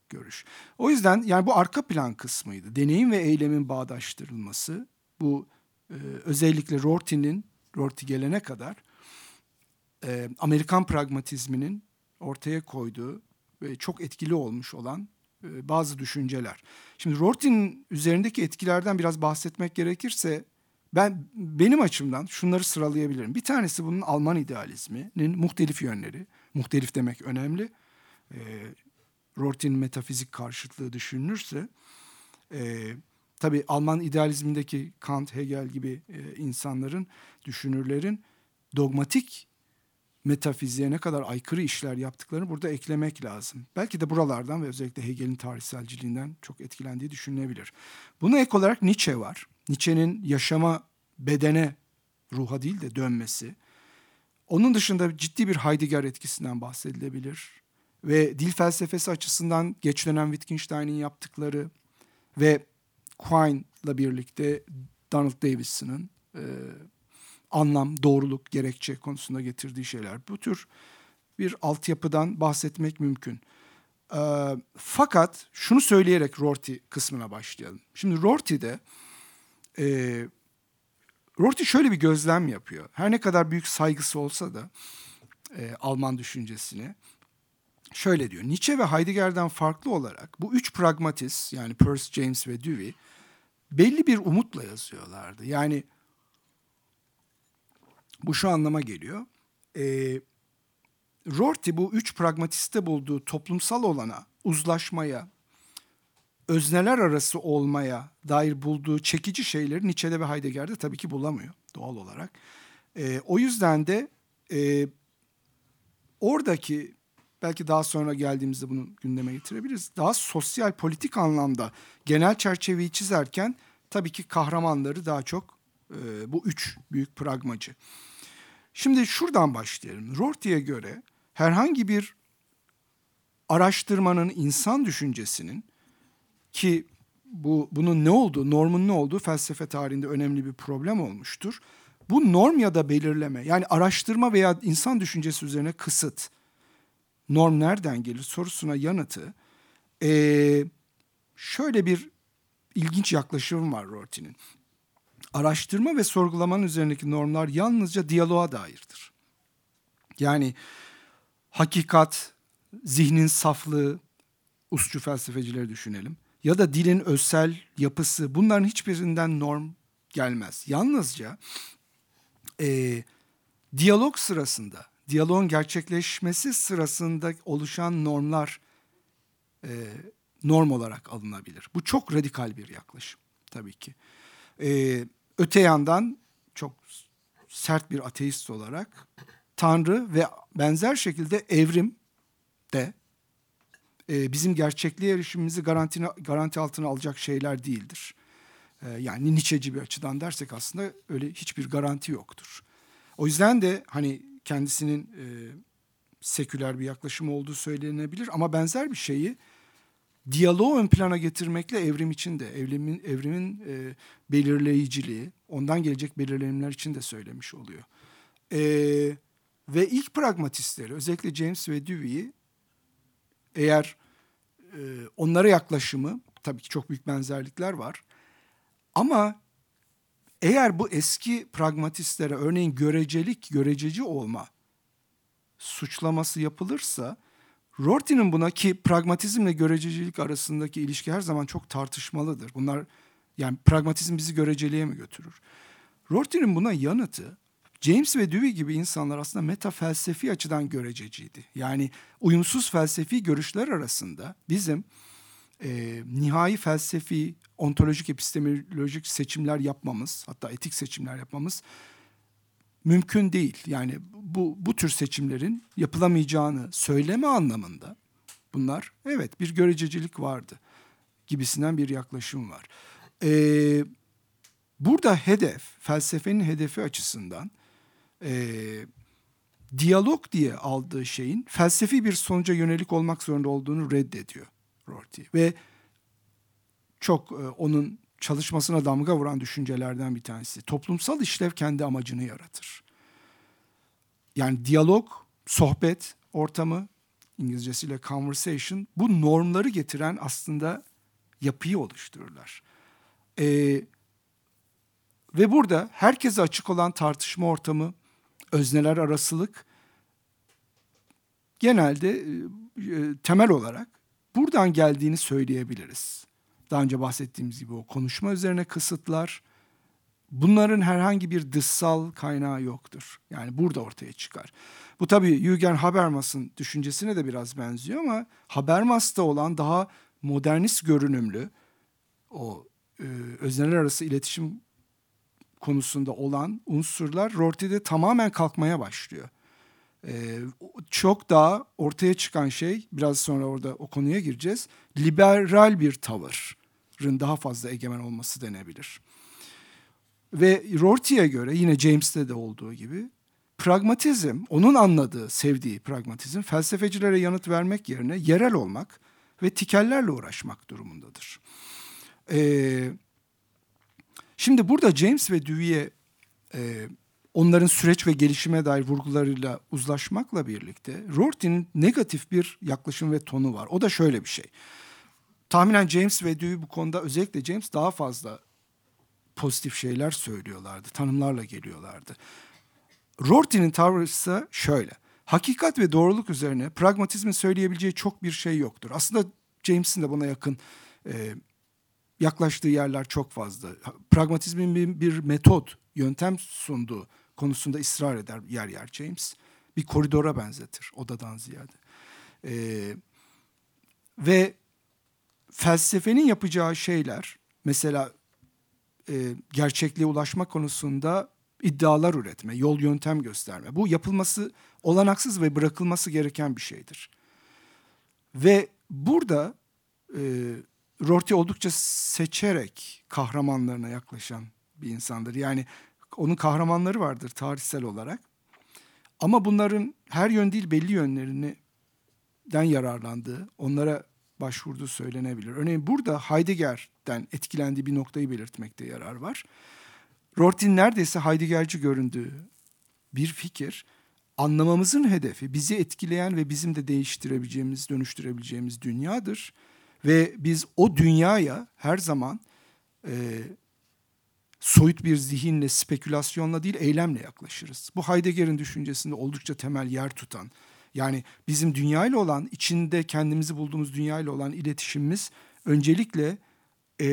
görüş. O yüzden yani bu arka plan kısmıydı. Deneyim ve eylemin bağdaştırılması bu e, özellikle Rorty'nin Rorty gelene kadar e, Amerikan pragmatizminin ortaya koyduğu ve çok etkili olmuş olan e, bazı düşünceler. Şimdi Rorty'nin üzerindeki etkilerden biraz bahsetmek gerekirse ben benim açımdan şunları sıralayabilirim. Bir tanesi bunun Alman idealizminin muhtelif yönleri. Muhtelif demek önemli. E, Rorty'nin metafizik karşıtlığı düşünülürse e, tabii Alman idealizmindeki Kant, Hegel gibi e, insanların, düşünürlerin dogmatik metafiziğe ne kadar aykırı işler yaptıklarını burada eklemek lazım. Belki de buralardan ve özellikle Hegel'in tarihselciliğinden çok etkilendiği düşünülebilir. Buna ek olarak Nietzsche var. Nietzsche'nin yaşama bedene, ruha değil de dönmesi. Onun dışında ciddi bir Heidegger etkisinden bahsedilebilir. Ve dil felsefesi açısından geç dönem Wittgenstein'in yaptıkları ve Quine'la birlikte Donald Davison'ın e, anlam, doğruluk, gerekçe konusunda getirdiği şeyler. Bu tür bir altyapıdan bahsetmek mümkün. E, fakat şunu söyleyerek Rorty kısmına başlayalım. Şimdi Rorty'de e, Rorty şöyle bir gözlem yapıyor. Her ne kadar büyük saygısı olsa da e, Alman düşüncesine şöyle diyor. Nietzsche ve Heidegger'den farklı olarak bu üç pragmatist yani Peirce, James ve Dewey belli bir umutla yazıyorlardı. Yani bu şu anlama geliyor. E, Rorty bu üç pragmatiste bulduğu toplumsal olana, uzlaşmaya, özneler arası olmaya dair bulduğu çekici şeyleri Nietzsche'de ve Heidegger'de tabii ki bulamıyor doğal olarak. E, o yüzden de e, oradaki belki daha sonra geldiğimizde bunu gündeme getirebiliriz. Daha sosyal politik anlamda genel çerçeveyi çizerken tabii ki kahramanları daha çok e, bu üç büyük pragmacı. Şimdi şuradan başlayalım. Rorty'ye göre herhangi bir araştırmanın insan düşüncesinin ki bu bunun ne olduğu, normun ne olduğu felsefe tarihinde önemli bir problem olmuştur. Bu norm ya da belirleme yani araştırma veya insan düşüncesi üzerine kısıt. Norm nereden gelir sorusuna yanıtı ee, şöyle bir ilginç yaklaşım var Rorty'nin araştırma ve sorgulamanın üzerindeki normlar yalnızca diyaloğa dairdir. Yani hakikat, zihnin saflığı, usçu felsefecileri düşünelim. Ya da dilin özsel yapısı bunların hiçbirinden norm gelmez. Yalnızca e, diyalog sırasında, diyaloğun gerçekleşmesi sırasında oluşan normlar e, norm olarak alınabilir. Bu çok radikal bir yaklaşım tabii ki. E, Öte yandan çok sert bir ateist olarak Tanrı ve benzer şekilde evrim de e, bizim gerçekliğe erişimimizi garanti, garanti altına alacak şeyler değildir. E, yani Nietzsche'ci bir açıdan dersek aslında öyle hiçbir garanti yoktur. O yüzden de hani kendisinin e, seküler bir yaklaşım olduğu söylenebilir ama benzer bir şeyi diyaloğu ön plana getirmekle evrim için de evrimin evrimin e, belirleyiciliği, ondan gelecek belirlenimler için de söylemiş oluyor. E, ve ilk pragmatistleri özellikle James ve Dewey'i eğer e, onlara yaklaşımı tabii ki çok büyük benzerlikler var. Ama eğer bu eski pragmatistlere örneğin görecelik, görececi olma suçlaması yapılırsa Rorty'nin buna ki pragmatizmle görececilik arasındaki ilişki her zaman çok tartışmalıdır. Bunlar yani pragmatizm bizi göreceliğe mi götürür? Rorty'nin buna yanıtı James ve Dewey gibi insanlar aslında meta felsefi açıdan görececiydi. Yani uyumsuz felsefi görüşler arasında bizim e, nihai felsefi, ontolojik, epistemolojik seçimler yapmamız, hatta etik seçimler yapmamız mümkün değil. Yani bu bu tür seçimlerin yapılamayacağını söyleme anlamında bunlar evet bir görececilik vardı gibisinden bir yaklaşım var. Ee, burada hedef, felsefenin hedefi açısından e, diyalog diye aldığı şeyin felsefi bir sonuca yönelik olmak zorunda olduğunu reddediyor Rorty. Ve çok e, onun çalışmasına damga vuran düşüncelerden bir tanesi. Toplumsal işlev kendi amacını yaratır. Yani diyalog, sohbet ortamı, İngilizcesiyle conversation, bu normları getiren aslında yapıyı oluştururlar. Ee, ve burada herkese açık olan tartışma ortamı, özneler arasılık genelde e, e, temel olarak buradan geldiğini söyleyebiliriz. Daha önce bahsettiğimiz gibi o konuşma üzerine kısıtlar, bunların herhangi bir dışsal kaynağı yoktur. Yani burada ortaya çıkar. Bu tabii Jürgen Habermas'ın düşüncesine de biraz benziyor ama Habermas'ta olan daha modernist görünümlü o e, özneler arası iletişim konusunda olan unsurlar Rorty'de tamamen kalkmaya başlıyor. Ee, çok daha ortaya çıkan şey biraz sonra orada o konuya gireceğiz. Liberal bir tavırın daha fazla egemen olması denebilir. Ve Rorty'ye göre yine James'te de olduğu gibi pragmatizm, onun anladığı, sevdiği pragmatizm felsefecilere yanıt vermek yerine yerel olmak ve tikellerle uğraşmak durumundadır. Ee, şimdi burada James ve Dewey'e e, onların süreç ve gelişime dair vurgularıyla uzlaşmakla birlikte Rorty'nin negatif bir yaklaşım ve tonu var. O da şöyle bir şey. Tahminen James ve Dewey bu konuda özellikle James daha fazla pozitif şeyler söylüyorlardı. Tanımlarla geliyorlardı. Rorty'nin tavrı ise şöyle. Hakikat ve doğruluk üzerine pragmatizmin söyleyebileceği çok bir şey yoktur. Aslında James'in de buna yakın e, yaklaştığı yerler çok fazla. Pragmatizmin bir, bir metot, yöntem sunduğu konusunda ısrar eder yer yer James. Bir koridora benzetir odadan ziyade. Ee, ve felsefenin yapacağı şeyler mesela e, gerçekliğe ulaşma konusunda iddialar üretme, yol yöntem gösterme. Bu yapılması olanaksız ve bırakılması gereken bir şeydir. Ve burada e, Rorty oldukça seçerek kahramanlarına yaklaşan bir insandır. Yani onun kahramanları vardır tarihsel olarak. Ama bunların her yön değil belli yönlerini den yararlandığı, onlara başvurduğu söylenebilir. Örneğin burada Heidegger'den etkilendiği bir noktayı belirtmekte yarar var. Rorty'nin neredeyse Heidegger'ci göründüğü bir fikir, anlamamızın hedefi bizi etkileyen ve bizim de değiştirebileceğimiz, dönüştürebileceğimiz dünyadır. Ve biz o dünyaya her zaman e, soyut bir zihinle, spekülasyonla değil eylemle yaklaşırız. Bu Heidegger'in düşüncesinde oldukça temel yer tutan, yani bizim dünyayla olan, içinde kendimizi bulduğumuz dünyayla olan iletişimimiz öncelikle e,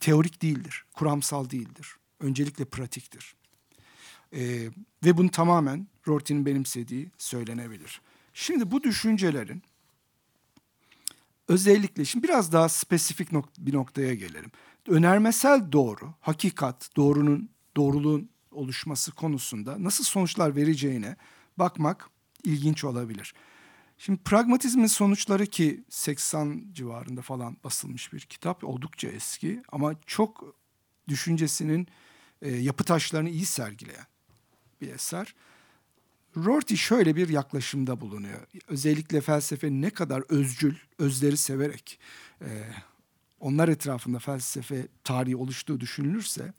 teorik değildir, kuramsal değildir. Öncelikle pratiktir. E, ve bunu tamamen Rorty'nin benimsediği söylenebilir. Şimdi bu düşüncelerin özellikle şimdi biraz daha spesifik nok bir noktaya gelelim. Önermesel doğru, hakikat, doğrunun, doğruluğun oluşması konusunda nasıl sonuçlar vereceğine bakmak ilginç olabilir. Şimdi pragmatizmin sonuçları ki 80 civarında falan basılmış bir kitap oldukça eski ama çok düşüncesinin e, yapı taşlarını iyi sergileyen bir eser. Rorty şöyle bir yaklaşımda bulunuyor. Özellikle felsefe ne kadar özcül, özleri severek e, onlar etrafında felsefe tarihi oluştuğu düşünülürse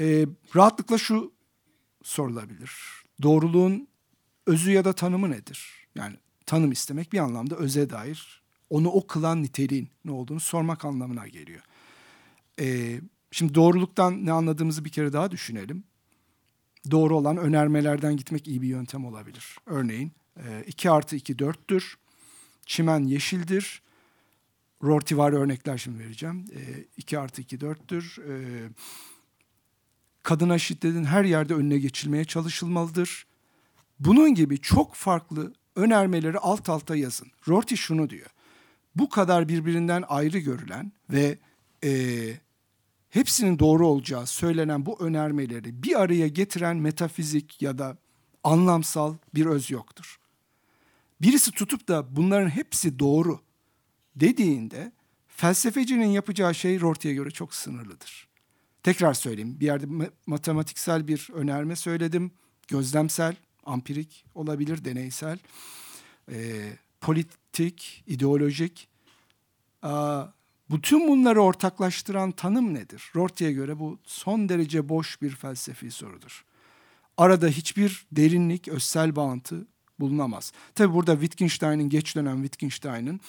e, rahatlıkla şu sorulabilir. Doğruluğun özü ya da tanımı nedir? Yani tanım istemek bir anlamda öze dair onu o kılan niteliğin ne olduğunu sormak anlamına geliyor. E, şimdi doğruluktan ne anladığımızı bir kere daha düşünelim doğru olan önermelerden gitmek iyi bir yöntem olabilir. Örneğin 2 e, artı 2 4'tür. Çimen yeşildir. Rorty var örnekler şimdi vereceğim. 2 e, artı 2 4'tür. kadına şiddetin her yerde önüne geçilmeye çalışılmalıdır. Bunun gibi çok farklı önermeleri alt alta yazın. Rorty şunu diyor. Bu kadar birbirinden ayrı görülen ve e, hepsinin doğru olacağı söylenen bu önermeleri bir araya getiren metafizik ya da anlamsal bir öz yoktur. Birisi tutup da bunların hepsi doğru dediğinde felsefecinin yapacağı şey Rorty'ye göre çok sınırlıdır. Tekrar söyleyeyim bir yerde matematiksel bir önerme söyledim. Gözlemsel, ampirik olabilir, deneysel, e, politik, ideolojik. Aa, bütün bunları ortaklaştıran tanım nedir? Rorty'ye göre bu son derece boş bir felsefi sorudur. Arada hiçbir derinlik, özsel bağıntı bulunamaz. Tabi burada Wittgenstein'in, geç dönem Wittgenstein'in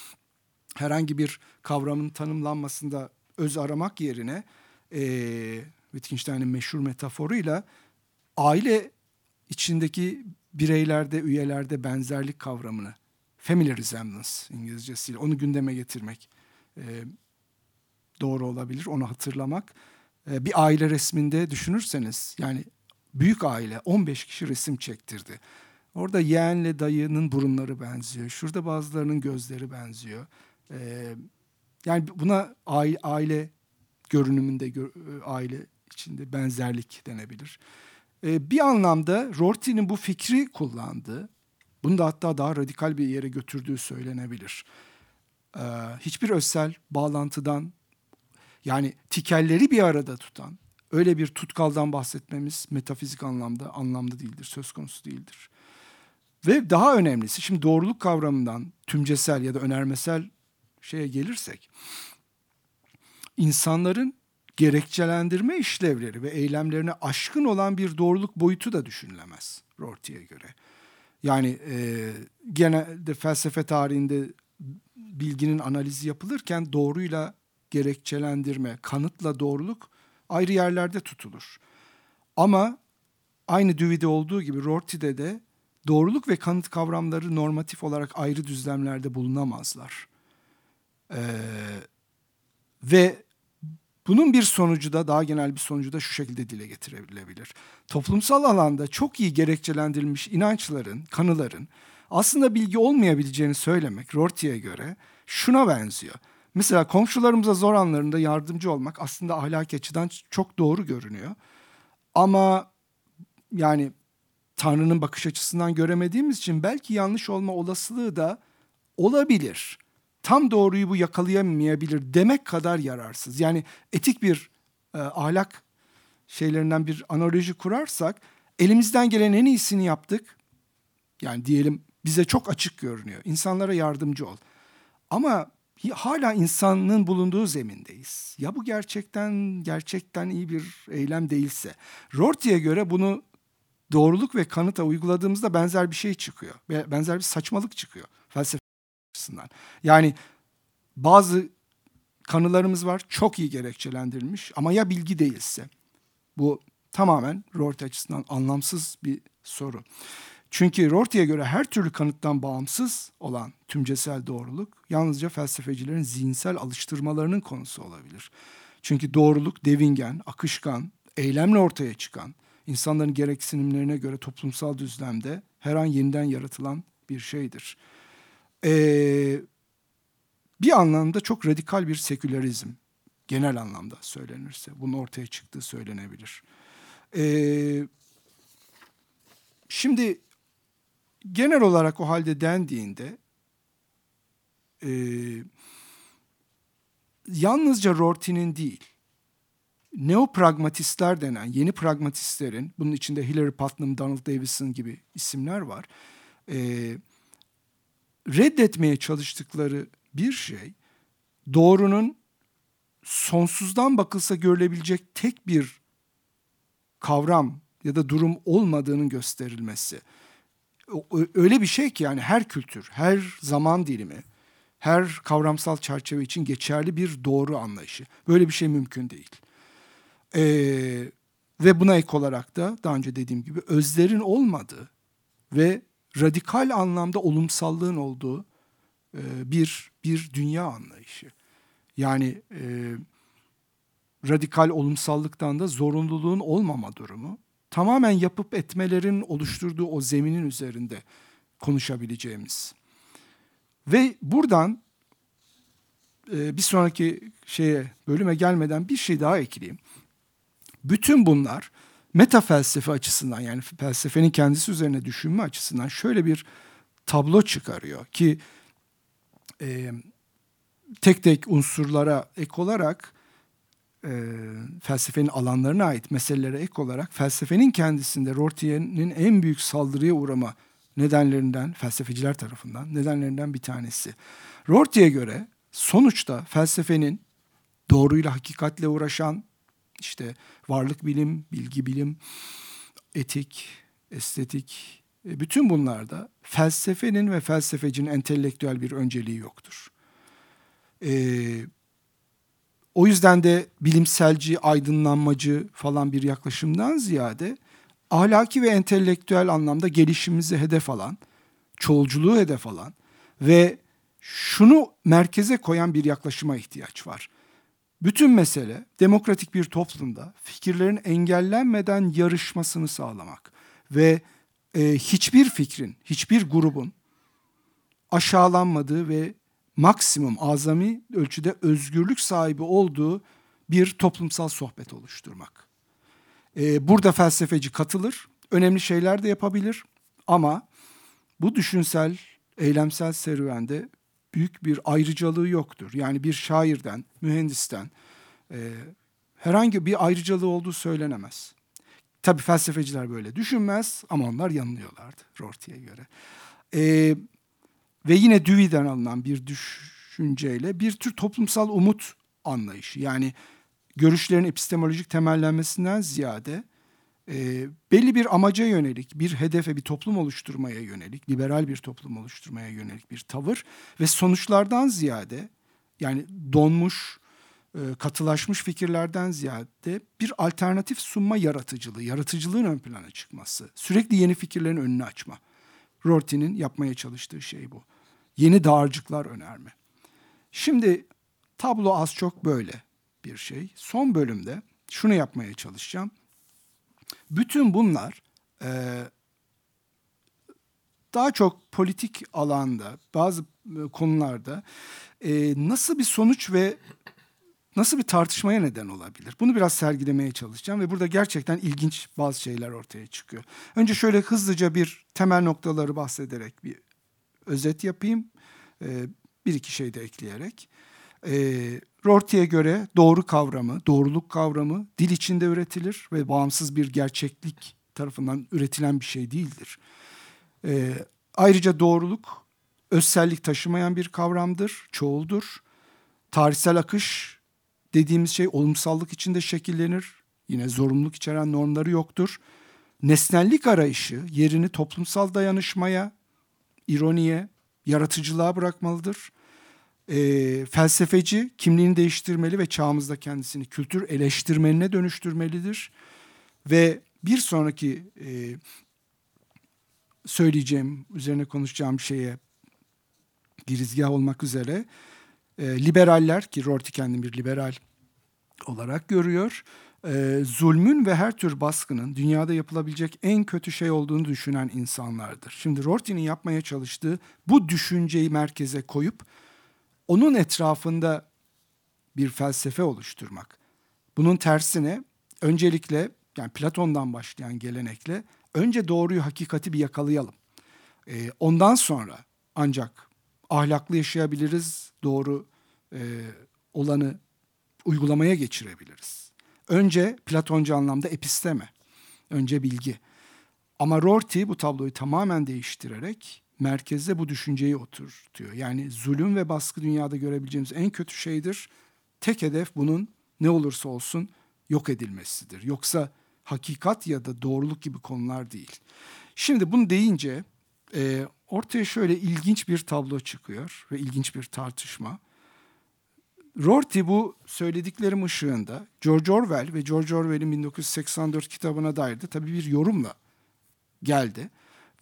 herhangi bir kavramın tanımlanmasında öz aramak yerine e, Wittgenstein'in meşhur metaforuyla aile içindeki bireylerde, üyelerde benzerlik kavramını family resemblance İngilizcesiyle onu gündeme getirmek e, doğru olabilir. Onu hatırlamak. E, bir aile resminde düşünürseniz yani büyük aile 15 kişi resim çektirdi. Orada yeğenle dayının burunları benziyor. Şurada bazılarının gözleri benziyor. Ee, yani buna aile, aile görünümünde gö, e, aile içinde benzerlik denebilir. Ee, bir anlamda Rorty'nin bu fikri kullandığı, bunu da hatta daha radikal bir yere götürdüğü söylenebilir. Ee, hiçbir özsel bağlantıdan yani tikelleri bir arada tutan öyle bir tutkaldan bahsetmemiz metafizik anlamda anlamda değildir, söz konusu değildir. Ve daha önemlisi şimdi doğruluk kavramından tümcesel ya da önermesel şeye gelirsek insanların gerekçelendirme işlevleri ve eylemlerine aşkın olan bir doğruluk boyutu da düşünülemez Rorty'ye göre. Yani e, genelde felsefe tarihinde bilginin analizi yapılırken doğruyla gerekçelendirme, kanıtla doğruluk ayrı yerlerde tutulur. Ama aynı Dewey'de olduğu gibi Rorty'de de doğruluk ve kanıt kavramları normatif olarak ayrı düzlemlerde bulunamazlar. Ee, ve bunun bir sonucu da daha genel bir sonucu da şu şekilde dile getirebilebilir. Toplumsal alanda çok iyi gerekçelendirilmiş inançların, kanıların aslında bilgi olmayabileceğini söylemek Rorty'ye göre şuna benziyor. Mesela komşularımıza zor anlarında yardımcı olmak aslında ahlaki açıdan çok doğru görünüyor. Ama yani Tanrı'nın bakış açısından göremediğimiz için belki yanlış olma olasılığı da olabilir. Tam doğruyu bu yakalayamayabilir demek kadar yararsız. Yani etik bir e, ahlak şeylerinden bir analoji kurarsak elimizden gelen en iyisini yaptık. Yani diyelim bize çok açık görünüyor. İnsanlara yardımcı ol. Ama hala insanın bulunduğu zemindeyiz. Ya bu gerçekten gerçekten iyi bir eylem değilse. Rorty'ye göre bunu doğruluk ve kanıta uyguladığımızda benzer bir şey çıkıyor. Benzer bir saçmalık çıkıyor felsefe açısından. Yani bazı kanılarımız var çok iyi gerekçelendirilmiş ama ya bilgi değilse bu tamamen Rorty açısından anlamsız bir soru. Çünkü Rorty'ye göre her türlü kanıttan bağımsız olan tümcesel doğruluk yalnızca felsefecilerin zihinsel alıştırmalarının konusu olabilir. Çünkü doğruluk devingen, akışkan, eylemle ortaya çıkan, insanların gereksinimlerine göre toplumsal düzlemde her an yeniden yaratılan bir şeydir. Ee, bir anlamda çok radikal bir sekülerizm genel anlamda söylenirse bunun ortaya çıktığı söylenebilir. Ee, şimdi genel olarak o halde dendiğinde e, yalnızca Rorty'nin değil neopragmatistler denen yeni pragmatistlerin, bunun içinde Hilary Putnam, Donald Davison gibi isimler var. E, reddetmeye çalıştıkları bir şey doğrunun sonsuzdan bakılsa görülebilecek tek bir kavram ya da durum olmadığının gösterilmesi. Öyle bir şey ki yani her kültür, her zaman dilimi, her kavramsal çerçeve için geçerli bir doğru anlayışı. Böyle bir şey mümkün değil. Ee, ve buna ek olarak da daha önce dediğim gibi özlerin olmadığı ve radikal anlamda olumsallığın olduğu e, bir bir dünya anlayışı. Yani e, radikal olumsallıktan da zorunluluğun olmama durumu tamamen yapıp etmelerin oluşturduğu o zeminin üzerinde konuşabileceğimiz. Ve buradan e, bir sonraki şeye bölüme gelmeden bir şey daha ekleyeyim. Bütün bunlar meta felsefe açısından yani felsefenin kendisi üzerine düşünme açısından şöyle bir tablo çıkarıyor ki e, tek tek unsurlara ek olarak e, felsefenin alanlarına ait meselelere ek olarak felsefenin kendisinde Rorty'nin en büyük saldırıya uğrama nedenlerinden felsefeciler tarafından nedenlerinden bir tanesi. Rorty'ye göre sonuçta felsefenin doğruyla hakikatle uğraşan işte varlık bilim, bilgi bilim, etik, estetik e, bütün bunlarda felsefenin ve felsefecinin entelektüel bir önceliği yoktur. Ee, o yüzden de bilimselci, aydınlanmacı falan bir yaklaşımdan ziyade ahlaki ve entelektüel anlamda gelişimimizi hedef alan, çoğulculuğu hedef alan ve şunu merkeze koyan bir yaklaşıma ihtiyaç var. Bütün mesele demokratik bir toplumda fikirlerin engellenmeden yarışmasını sağlamak ve e, hiçbir fikrin, hiçbir grubun aşağılanmadığı ve maksimum azami ölçüde özgürlük sahibi olduğu bir toplumsal sohbet oluşturmak. Ee, burada felsefeci katılır, önemli şeyler de yapabilir ama bu düşünsel, eylemsel serüvende büyük bir ayrıcalığı yoktur. Yani bir şairden, mühendisten e, herhangi bir ayrıcalığı olduğu söylenemez. Tabii felsefeciler böyle düşünmez ama onlar yanılıyorlardı Rorty'ye göre. E, ve yine Dewey'den alınan bir düşünceyle bir tür toplumsal umut anlayışı. Yani görüşlerin epistemolojik temellenmesinden ziyade e, belli bir amaca yönelik, bir hedefe, bir toplum oluşturmaya yönelik, liberal bir toplum oluşturmaya yönelik bir tavır ve sonuçlardan ziyade yani donmuş, e, katılaşmış fikirlerden ziyade bir alternatif sunma yaratıcılığı, yaratıcılığın ön plana çıkması, sürekli yeni fikirlerin önünü açma. Rorty'nin yapmaya çalıştığı şey bu. Yeni dağarcıklar önerme. Şimdi tablo az çok böyle bir şey. Son bölümde şunu yapmaya çalışacağım. Bütün bunlar e, daha çok politik alanda bazı e, konularda e, nasıl bir sonuç ve nasıl bir tartışmaya neden olabilir? Bunu biraz sergilemeye çalışacağım ve burada gerçekten ilginç bazı şeyler ortaya çıkıyor. Önce şöyle hızlıca bir temel noktaları bahsederek bir özet yapayım. Ee, bir iki şey de ekleyerek. Ee, Rorty'ye göre doğru kavramı, doğruluk kavramı dil içinde üretilir ve bağımsız bir gerçeklik tarafından üretilen bir şey değildir. Ee, ayrıca doğruluk özsellik taşımayan bir kavramdır, çoğuldur. Tarihsel akış dediğimiz şey olumsallık içinde şekillenir. Yine zorunluluk içeren normları yoktur. Nesnellik arayışı yerini toplumsal dayanışmaya, ironiye, yaratıcılığa bırakmalıdır. E, felsefeci kimliğini değiştirmeli ve çağımızda kendisini kültür eleştirmenine dönüştürmelidir. Ve bir sonraki e, söyleyeceğim, üzerine konuşacağım şeye girizgah olmak üzere e, liberaller ki Rorty kendini bir liberal olarak görüyor. E, zulmün ve her tür baskının dünyada yapılabilecek en kötü şey olduğunu düşünen insanlardır. Şimdi Rorty'nin yapmaya çalıştığı bu düşünceyi merkeze koyup onun etrafında bir felsefe oluşturmak. Bunun tersine öncelikle yani Platon'dan başlayan gelenekle önce doğruyu hakikati bir yakalayalım. E, ondan sonra ancak ahlaklı yaşayabiliriz, doğru e, olanı uygulamaya geçirebiliriz. Önce Platoncu anlamda episteme, önce bilgi. Ama Rorty bu tabloyu tamamen değiştirerek merkezde bu düşünceyi oturtuyor. Yani zulüm ve baskı dünyada görebileceğimiz en kötü şeydir. Tek hedef bunun ne olursa olsun yok edilmesidir. Yoksa hakikat ya da doğruluk gibi konular değil. Şimdi bunu deyince e, ortaya şöyle ilginç bir tablo çıkıyor ve ilginç bir tartışma. Rorty bu söylediklerim ışığında George Orwell ve George Orwell'in 1984 kitabına dair de tabii bir yorumla geldi.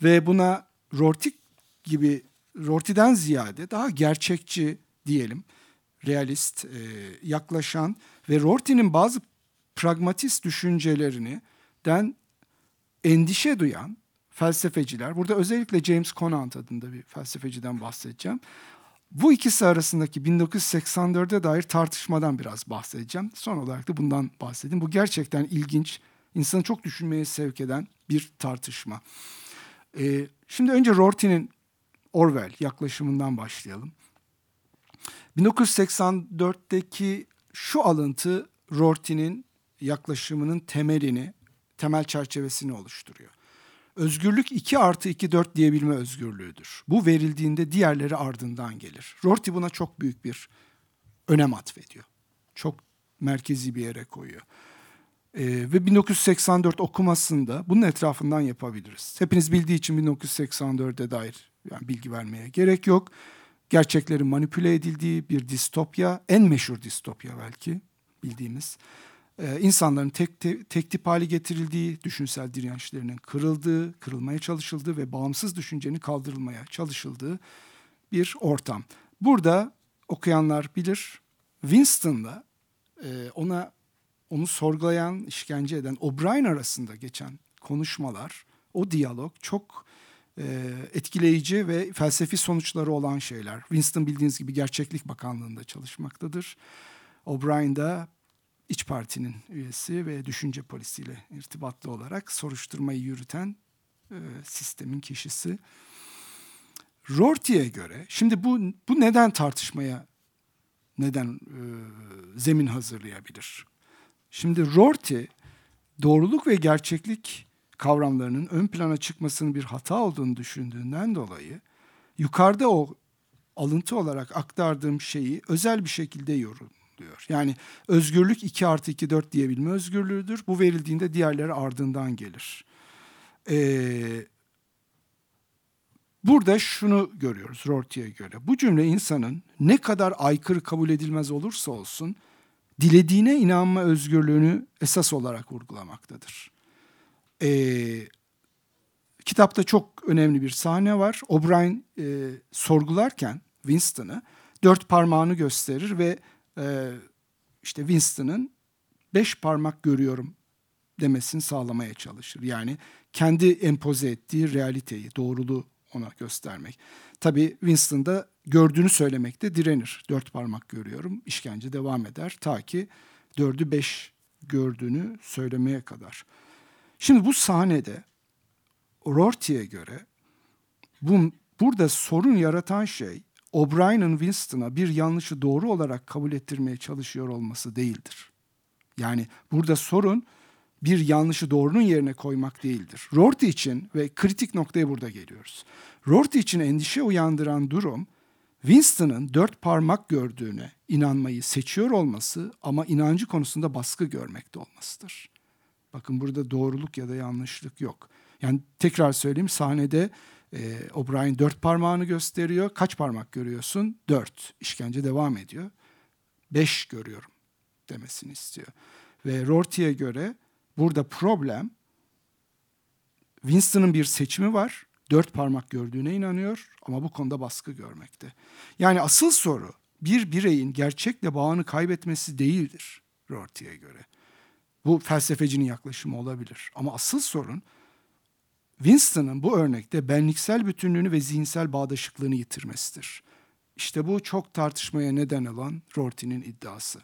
Ve buna Rorty gibi Rorty'den ziyade daha gerçekçi diyelim realist e, yaklaşan ve Rorty'nin bazı pragmatist düşüncelerini den endişe duyan felsefeciler, burada özellikle James Conant adında bir felsefeciden bahsedeceğim. Bu ikisi arasındaki 1984'e dair tartışmadan biraz bahsedeceğim. Son olarak da bundan bahsedeyim. Bu gerçekten ilginç, insanı çok düşünmeye sevk eden bir tartışma. Ee, şimdi önce Rorty'nin Orwell yaklaşımından başlayalım. 1984'teki şu alıntı Rorty'nin yaklaşımının temelini, temel çerçevesini oluşturuyor. Özgürlük 2 artı 2 4 diyebilme özgürlüğüdür. Bu verildiğinde diğerleri ardından gelir. Rorty buna çok büyük bir önem atfediyor. Çok merkezi bir yere koyuyor. Ee, ve 1984 okumasında bunun etrafından yapabiliriz. Hepiniz bildiği için 1984'e dair yani bilgi vermeye gerek yok. Gerçeklerin manipüle edildiği bir distopya, en meşhur distopya belki bildiğimiz e, insanların tek, te, tek tip hale getirildiği, düşünsel dirençlerinin kırıldığı, kırılmaya çalışıldığı ve bağımsız düşüncenin kaldırılmaya çalışıldığı bir ortam. Burada okuyanlar bilir, Winston'la e, ona onu sorgulayan, işkence eden O'Brien arasında geçen konuşmalar, o diyalog çok etkileyici ve felsefi sonuçları olan şeyler. Winston bildiğiniz gibi Gerçeklik Bakanlığı'nda çalışmaktadır. O'Brien da İç Parti'nin üyesi ve düşünce polisiyle irtibatlı olarak soruşturmayı yürüten e, sistemin kişisi. Rorty'e göre, şimdi bu, bu neden tartışmaya neden e, zemin hazırlayabilir? Şimdi Rorty, doğruluk ve gerçeklik kavramlarının ön plana çıkmasının bir hata olduğunu düşündüğünden dolayı yukarıda o alıntı olarak aktardığım şeyi özel bir şekilde yorum, diyor. Yani özgürlük 2 artı 2 4 diyebilme özgürlüğüdür. Bu verildiğinde diğerleri ardından gelir. Ee, burada şunu görüyoruz Rorty'ye göre. Bu cümle insanın ne kadar aykırı kabul edilmez olursa olsun dilediğine inanma özgürlüğünü esas olarak vurgulamaktadır. Ee, kitapta çok önemli bir sahne var. O'Brien e, sorgularken Winston'ı dört parmağını gösterir ve e, işte Winston'ın beş parmak görüyorum demesini sağlamaya çalışır. Yani kendi empoze ettiği realiteyi, doğruluğu ona göstermek. Tabii Winston da gördüğünü söylemekte direnir. Dört parmak görüyorum, işkence devam eder ta ki dördü beş gördüğünü söylemeye kadar. Şimdi bu sahnede Rorty'e göre bu, burada sorun yaratan şey O'Brien'in Winston'a bir yanlışı doğru olarak kabul ettirmeye çalışıyor olması değildir. Yani burada sorun bir yanlışı doğrunun yerine koymak değildir. Rorty için ve kritik noktaya burada geliyoruz. Rorty için endişe uyandıran durum Winston'ın dört parmak gördüğüne inanmayı seçiyor olması ama inancı konusunda baskı görmekte olmasıdır. Bakın burada doğruluk ya da yanlışlık yok. Yani tekrar söyleyeyim sahnede e, O'Brien dört parmağını gösteriyor. Kaç parmak görüyorsun? Dört. İşkence devam ediyor. Beş görüyorum demesini istiyor. Ve Rorty'e göre burada problem Winston'ın bir seçimi var. Dört parmak gördüğüne inanıyor ama bu konuda baskı görmekte. Yani asıl soru bir bireyin gerçekle bağını kaybetmesi değildir Rorty'e göre. Bu felsefecinin yaklaşımı olabilir. Ama asıl sorun Winston'ın bu örnekte benliksel bütünlüğünü ve zihinsel bağdaşıklığını yitirmesidir. İşte bu çok tartışmaya neden olan Rorty'nin iddiası.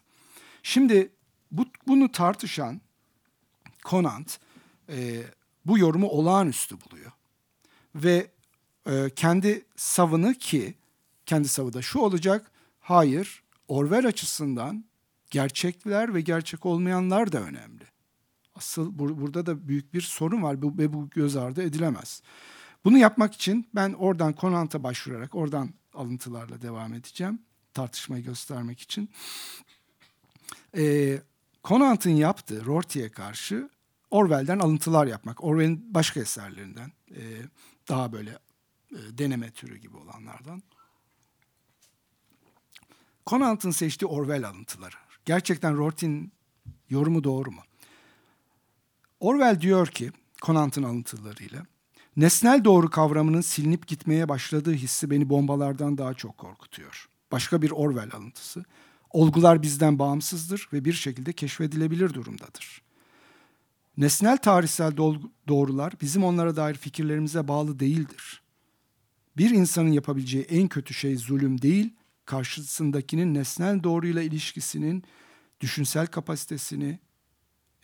Şimdi bu, bunu tartışan Conant e, bu yorumu olağanüstü buluyor. Ve e, kendi savını ki kendi savı da şu olacak. Hayır Orwell açısından gerçekler ve gerçek olmayanlar da önemli. Asıl bur- burada da büyük bir sorun var bu, ve bu göz ardı edilemez. Bunu yapmak için ben oradan Conant'a başvurarak oradan alıntılarla devam edeceğim. Tartışmayı göstermek için. Ee, Conant'ın yaptığı Rorty'ye karşı Orwell'den alıntılar yapmak. Orwell'in başka eserlerinden. E, daha böyle e, deneme türü gibi olanlardan. Conant'ın seçtiği Orwell alıntıları. Gerçekten Rorty'nin yorumu doğru mu? Orwell diyor ki Conant'ın alıntılarıyla nesnel doğru kavramının silinip gitmeye başladığı hissi beni bombalardan daha çok korkutuyor. Başka bir Orwell alıntısı. Olgular bizden bağımsızdır ve bir şekilde keşfedilebilir durumdadır. Nesnel tarihsel doğrular bizim onlara dair fikirlerimize bağlı değildir. Bir insanın yapabileceği en kötü şey zulüm değil, karşısındakinin nesnel doğruyla ilişkisinin düşünsel kapasitesini,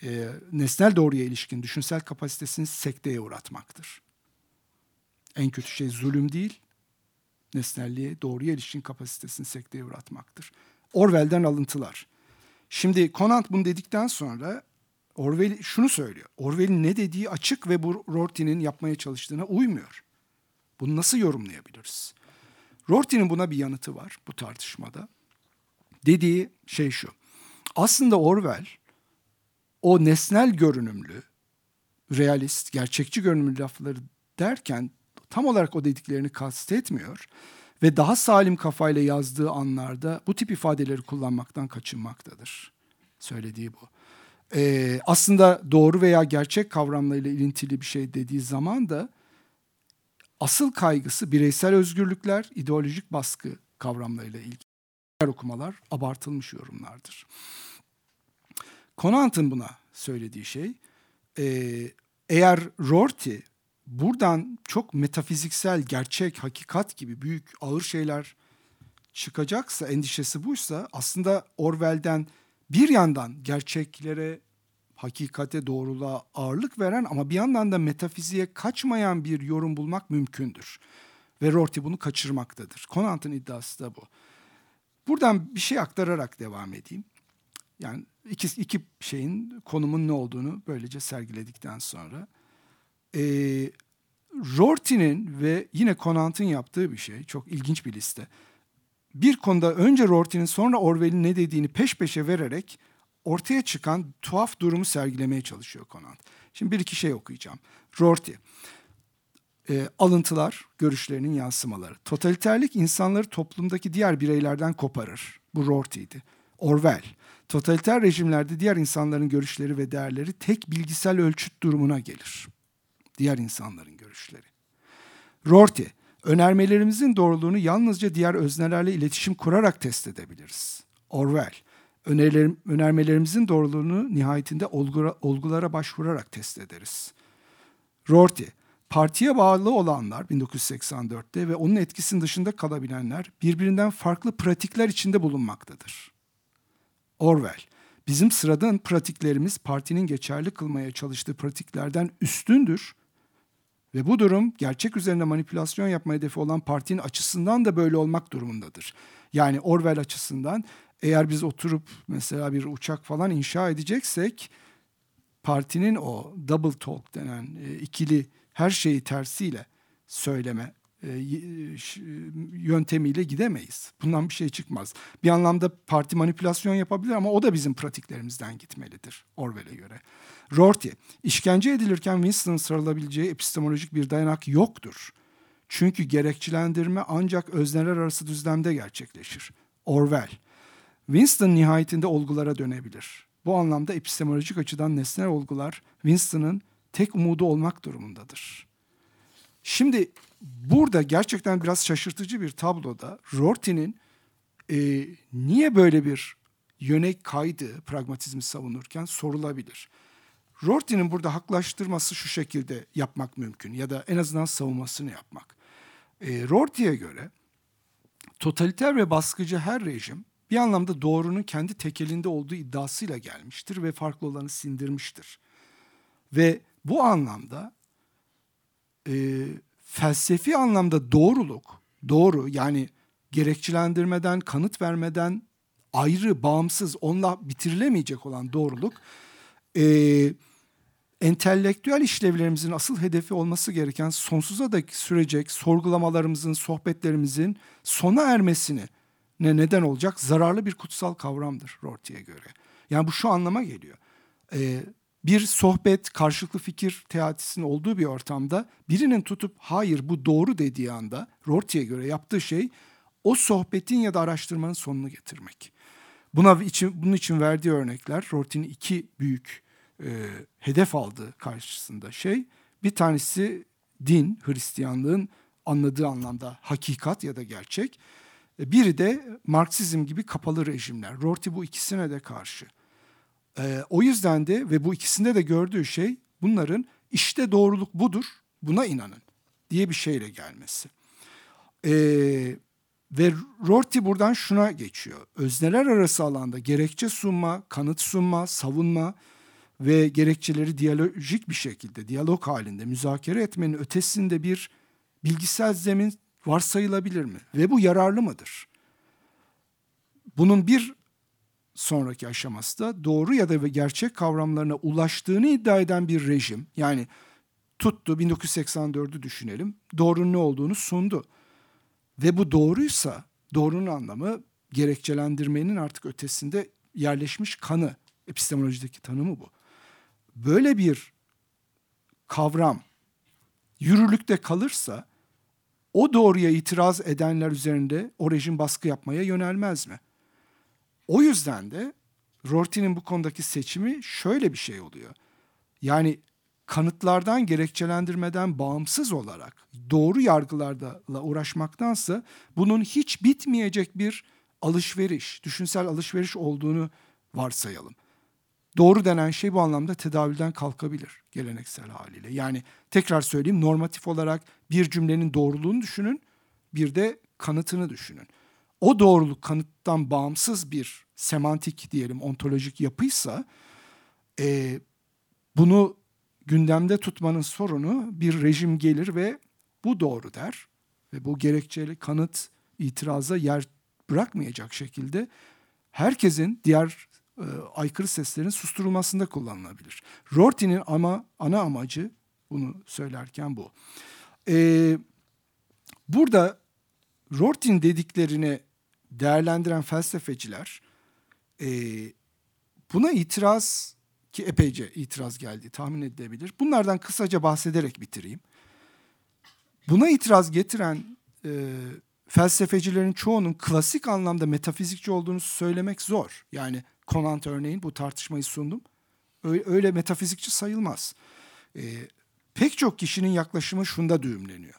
e, nesnel doğruya ilişkin düşünsel kapasitesini sekteye uğratmaktır. En kötü şey zulüm değil, nesnelliğe, doğruya ilişkin kapasitesini sekteye uğratmaktır. Orwell'den alıntılar. Şimdi Conant bunu dedikten sonra Orwell şunu söylüyor. Orwell'in ne dediği açık ve bu Rorty'nin yapmaya çalıştığına uymuyor. Bunu nasıl yorumlayabiliriz? Rorty'nin buna bir yanıtı var bu tartışmada. Dediği şey şu. Aslında Orwell o nesnel görünümlü, realist, gerçekçi görünümlü lafları derken tam olarak o dediklerini kastetmiyor ve daha salim kafayla yazdığı anlarda bu tip ifadeleri kullanmaktan kaçınmaktadır. Söylediği bu. Ee, aslında doğru veya gerçek kavramlarıyla ilintili bir şey dediği zaman da asıl kaygısı bireysel özgürlükler, ideolojik baskı kavramlarıyla ilgili okumalar abartılmış yorumlardır. Conant'ın buna söylediği şey, e, eğer Rorty buradan çok metafiziksel, gerçek, hakikat gibi büyük, ağır şeyler çıkacaksa, endişesi buysa aslında Orwell'den bir yandan gerçeklere, hakikate, doğruluğa ağırlık veren ama bir yandan da metafiziğe kaçmayan bir yorum bulmak mümkündür. Ve Rorty bunu kaçırmaktadır. Conant'ın iddiası da bu. Buradan bir şey aktararak devam edeyim. Yani iki, iki şeyin konumun ne olduğunu böylece sergiledikten sonra. E, Rorty'nin ve yine Conant'ın yaptığı bir şey, çok ilginç bir liste. Bir konuda önce Rorty'nin sonra Orwell'in ne dediğini peş peşe vererek ortaya çıkan tuhaf durumu sergilemeye çalışıyor Conant. Şimdi bir iki şey okuyacağım. Rorty, e, alıntılar, görüşlerinin yansımaları. Totaliterlik insanları toplumdaki diğer bireylerden koparır. Bu Rorty'ydi. Orwell, totaliter rejimlerde diğer insanların görüşleri ve değerleri tek bilgisel ölçüt durumuna gelir. Diğer insanların görüşleri. Rorty, önermelerimizin doğruluğunu yalnızca diğer öznelerle iletişim kurarak test edebiliriz. Orwell, önerilerim, önermelerimizin doğruluğunu nihayetinde olgura, olgulara başvurarak test ederiz. Rorty, partiye bağlı olanlar 1984'te ve onun etkisinin dışında kalabilenler birbirinden farklı pratikler içinde bulunmaktadır. Orwell, bizim sıradan pratiklerimiz partinin geçerli kılmaya çalıştığı pratiklerden üstündür ve bu durum gerçek üzerinde manipülasyon yapma hedefi olan partinin açısından da böyle olmak durumundadır. Yani Orwell açısından eğer biz oturup mesela bir uçak falan inşa edeceksek partinin o double talk denen e, ikili her şeyi tersiyle söyleme e, yöntemiyle gidemeyiz. Bundan bir şey çıkmaz. Bir anlamda parti manipülasyon yapabilir ama o da bizim pratiklerimizden gitmelidir Orwell'e göre. Rorty, işkence edilirken Winston'ın sarılabileceği epistemolojik bir dayanak yoktur. Çünkü gerekçelendirme ancak özneler arası düzlemde gerçekleşir. Orwell, Winston nihayetinde olgulara dönebilir. Bu anlamda epistemolojik açıdan nesnel olgular Winston'ın tek umudu olmak durumundadır. Şimdi burada gerçekten biraz şaşırtıcı bir tabloda Rorty'nin e, niye böyle bir yöne kaydı pragmatizmi savunurken sorulabilir. Rorty'nin burada haklaştırması şu şekilde yapmak mümkün ya da en azından savunmasını yapmak. E, Rorty'ye göre totaliter ve baskıcı her rejim bir anlamda doğrunun kendi tekelinde olduğu iddiasıyla gelmiştir ve farklı olanı sindirmiştir. Ve bu anlamda e, felsefi anlamda doğruluk, doğru yani gerekçelendirmeden, kanıt vermeden ayrı, bağımsız, onunla bitirilemeyecek olan doğruluk e, entelektüel işlevlerimizin asıl hedefi olması gereken sonsuza dek sürecek sorgulamalarımızın, sohbetlerimizin sona ermesini ne neden olacak zararlı bir kutsal kavramdır Rorty'ye göre. Yani bu şu anlama geliyor. Ee, bir sohbet, karşılıklı fikir teatisinin olduğu bir ortamda birinin tutup hayır bu doğru dediği anda Rorty'ye göre yaptığı şey o sohbetin ya da araştırmanın sonunu getirmek. Buna için, bunun için verdiği örnekler Rorty'nin iki büyük e, hedef aldığı karşısında şey. Bir tanesi din, Hristiyanlığın anladığı anlamda hakikat ya da gerçek. E, biri de Marksizm gibi kapalı rejimler. Rorty bu ikisine de karşı. E, o yüzden de ve bu ikisinde de gördüğü şey bunların işte doğruluk budur, buna inanın diye bir şeyle gelmesi. E, ve Rorty buradan şuna geçiyor. Özneler arası alanda gerekçe sunma, kanıt sunma, savunma ve gerekçeleri diyalojik bir şekilde, diyalog halinde müzakere etmenin ötesinde bir bilgisel zemin varsayılabilir mi? Ve bu yararlı mıdır? Bunun bir sonraki aşaması da doğru ya da gerçek kavramlarına ulaştığını iddia eden bir rejim. Yani tuttu 1984'ü düşünelim. Doğrunun ne olduğunu sundu. Ve bu doğruysa doğrunun anlamı gerekçelendirmenin artık ötesinde yerleşmiş kanı. Epistemolojideki tanımı bu. Böyle bir kavram yürürlükte kalırsa o doğruya itiraz edenler üzerinde o rejim baskı yapmaya yönelmez mi? O yüzden de Rorty'nin bu konudaki seçimi şöyle bir şey oluyor. Yani kanıtlardan, gerekçelendirmeden bağımsız olarak doğru yargılarla uğraşmaktansa bunun hiç bitmeyecek bir alışveriş, düşünsel alışveriş olduğunu varsayalım. Doğru denen şey bu anlamda tedavülden kalkabilir geleneksel haliyle. Yani tekrar söyleyeyim normatif olarak bir cümlenin doğruluğunu düşünün, bir de kanıtını düşünün. O doğruluk kanıttan bağımsız bir semantik diyelim ontolojik yapıysa e, bunu gündemde tutmanın sorunu bir rejim gelir ve bu doğru der ve bu gerekçeli kanıt itiraza yer bırakmayacak şekilde herkesin diğer e, aykırı seslerin susturulmasında kullanılabilir. Rorty'nin ama ana amacı bunu söylerken bu. E, burada Rorty'nin dediklerini değerlendiren felsefeciler e, buna itiraz ki epeyce itiraz geldi tahmin edilebilir. Bunlardan kısaca bahsederek bitireyim. Buna itiraz getiren e, felsefecilerin çoğunun klasik anlamda metafizikçi olduğunu söylemek zor. Yani Conant örneğin bu tartışmayı sundum. Öyle, öyle metafizikçi sayılmaz. E, pek çok kişinin yaklaşımı şunda düğümleniyor.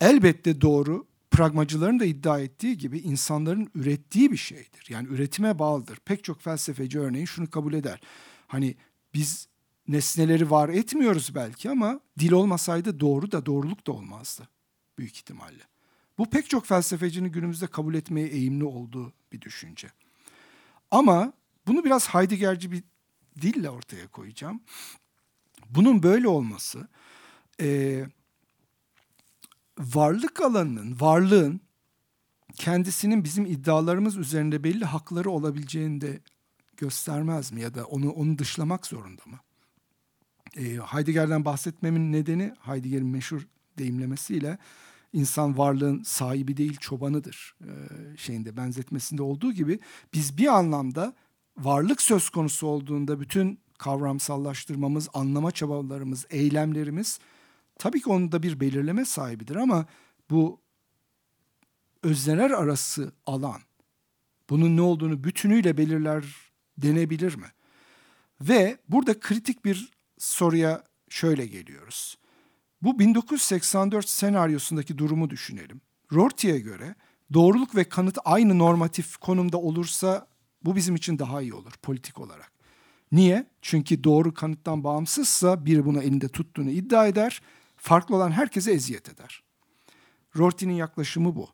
Elbette doğru, pragmacıların da iddia ettiği gibi insanların ürettiği bir şeydir. Yani üretime bağlıdır. Pek çok felsefeci örneğin şunu kabul eder. Hani biz nesneleri var etmiyoruz belki ama dil olmasaydı doğru da doğruluk da olmazdı büyük ihtimalle. Bu pek çok felsefecinin günümüzde kabul etmeye eğimli olduğu bir düşünce. Ama bunu biraz Heideggerci bir dille ortaya koyacağım. Bunun böyle olması e, varlık alanının, varlığın kendisinin bizim iddialarımız üzerinde belli hakları olabileceğini de göstermez mi ya da onu onu dışlamak zorunda mı? E, Heidegger'den bahsetmemin nedeni Heidegger'in meşhur deyimlemesiyle insan varlığın sahibi değil çobanıdır e, şeyinde benzetmesinde olduğu gibi biz bir anlamda varlık söz konusu olduğunda bütün kavramsallaştırmamız, anlama çabalarımız, eylemlerimiz tabii ki onda bir belirleme sahibidir ama bu özneler arası alan bunun ne olduğunu bütünüyle belirler denebilir mi? Ve burada kritik bir soruya şöyle geliyoruz. Bu 1984 senaryosundaki durumu düşünelim. Rorty'e göre doğruluk ve kanıt aynı normatif konumda olursa bu bizim için daha iyi olur politik olarak. Niye? Çünkü doğru kanıttan bağımsızsa biri bunu elinde tuttuğunu iddia eder, farklı olan herkese eziyet eder. Rorty'nin yaklaşımı bu.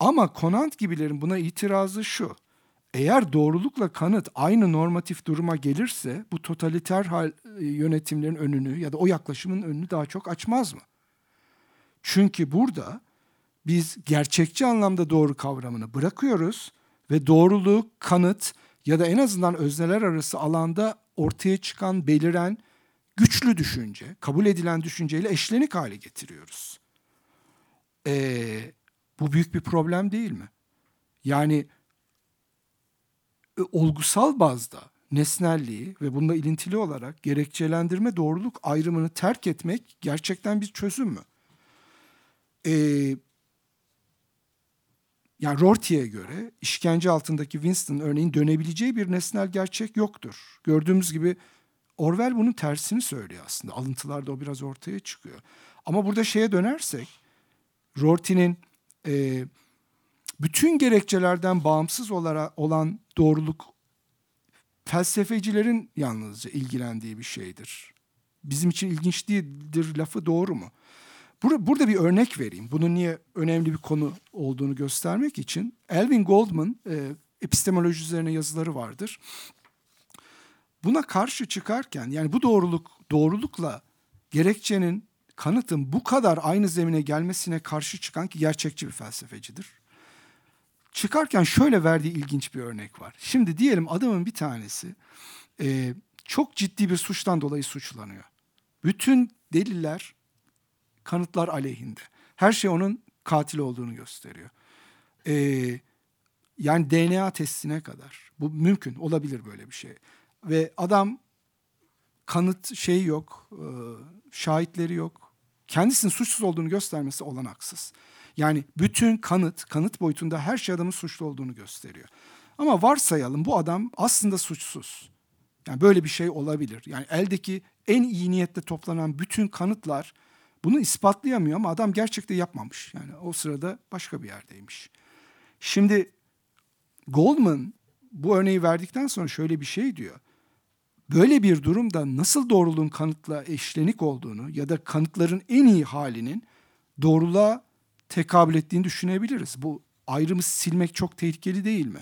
Ama Conant gibilerin buna itirazı şu. Eğer doğrulukla kanıt aynı normatif duruma gelirse bu totaliter hal, e, yönetimlerin önünü ya da o yaklaşımın önünü daha çok açmaz mı? Çünkü burada biz gerçekçi anlamda doğru kavramını bırakıyoruz ve doğruluğu kanıt ya da en azından özneler arası alanda ortaya çıkan beliren güçlü düşünce, kabul edilen düşünceyle eşlenik hale getiriyoruz. Ee, bu büyük bir problem değil mi? Yani olgusal bazda nesnelliği ve bununla ilintili olarak gerekçelendirme doğruluk ayrımını terk etmek gerçekten bir çözüm mü? Ee, yani Rorty'e göre işkence altındaki Winston örneğin dönebileceği bir nesnel gerçek yoktur. Gördüğümüz gibi Orwell bunun tersini söylüyor aslında. Alıntılarda o biraz ortaya çıkıyor. Ama burada şeye dönersek Rorty'nin e, bütün gerekçelerden bağımsız olarak olan doğruluk felsefecilerin yalnızca ilgilendiği bir şeydir. Bizim için ilginç değildir lafı doğru mu? Burada, bir örnek vereyim. Bunun niye önemli bir konu olduğunu göstermek için. Elvin Goldman e, epistemoloji üzerine yazıları vardır. Buna karşı çıkarken yani bu doğruluk doğrulukla gerekçenin kanıtın bu kadar aynı zemine gelmesine karşı çıkan ki gerçekçi bir felsefecidir. Çıkarken şöyle verdiği ilginç bir örnek var. Şimdi diyelim adamın bir tanesi e, çok ciddi bir suçtan dolayı suçlanıyor. Bütün deliller, kanıtlar aleyhinde. Her şey onun katil olduğunu gösteriyor. E, yani DNA testine kadar. Bu mümkün, olabilir böyle bir şey. Ve adam kanıt şey yok, e, şahitleri yok. Kendisinin suçsuz olduğunu göstermesi olanaksız. Yani bütün kanıt, kanıt boyutunda her şey adamın suçlu olduğunu gösteriyor. Ama varsayalım bu adam aslında suçsuz. Yani böyle bir şey olabilir. Yani eldeki en iyi niyetle toplanan bütün kanıtlar bunu ispatlayamıyor ama adam gerçekte yapmamış. Yani o sırada başka bir yerdeymiş. Şimdi Goldman bu örneği verdikten sonra şöyle bir şey diyor. Böyle bir durumda nasıl doğruluğun kanıtla eşlenik olduğunu ya da kanıtların en iyi halinin doğruluğa tekabül ettiğini düşünebiliriz. Bu ayrımı silmek çok tehlikeli değil mi?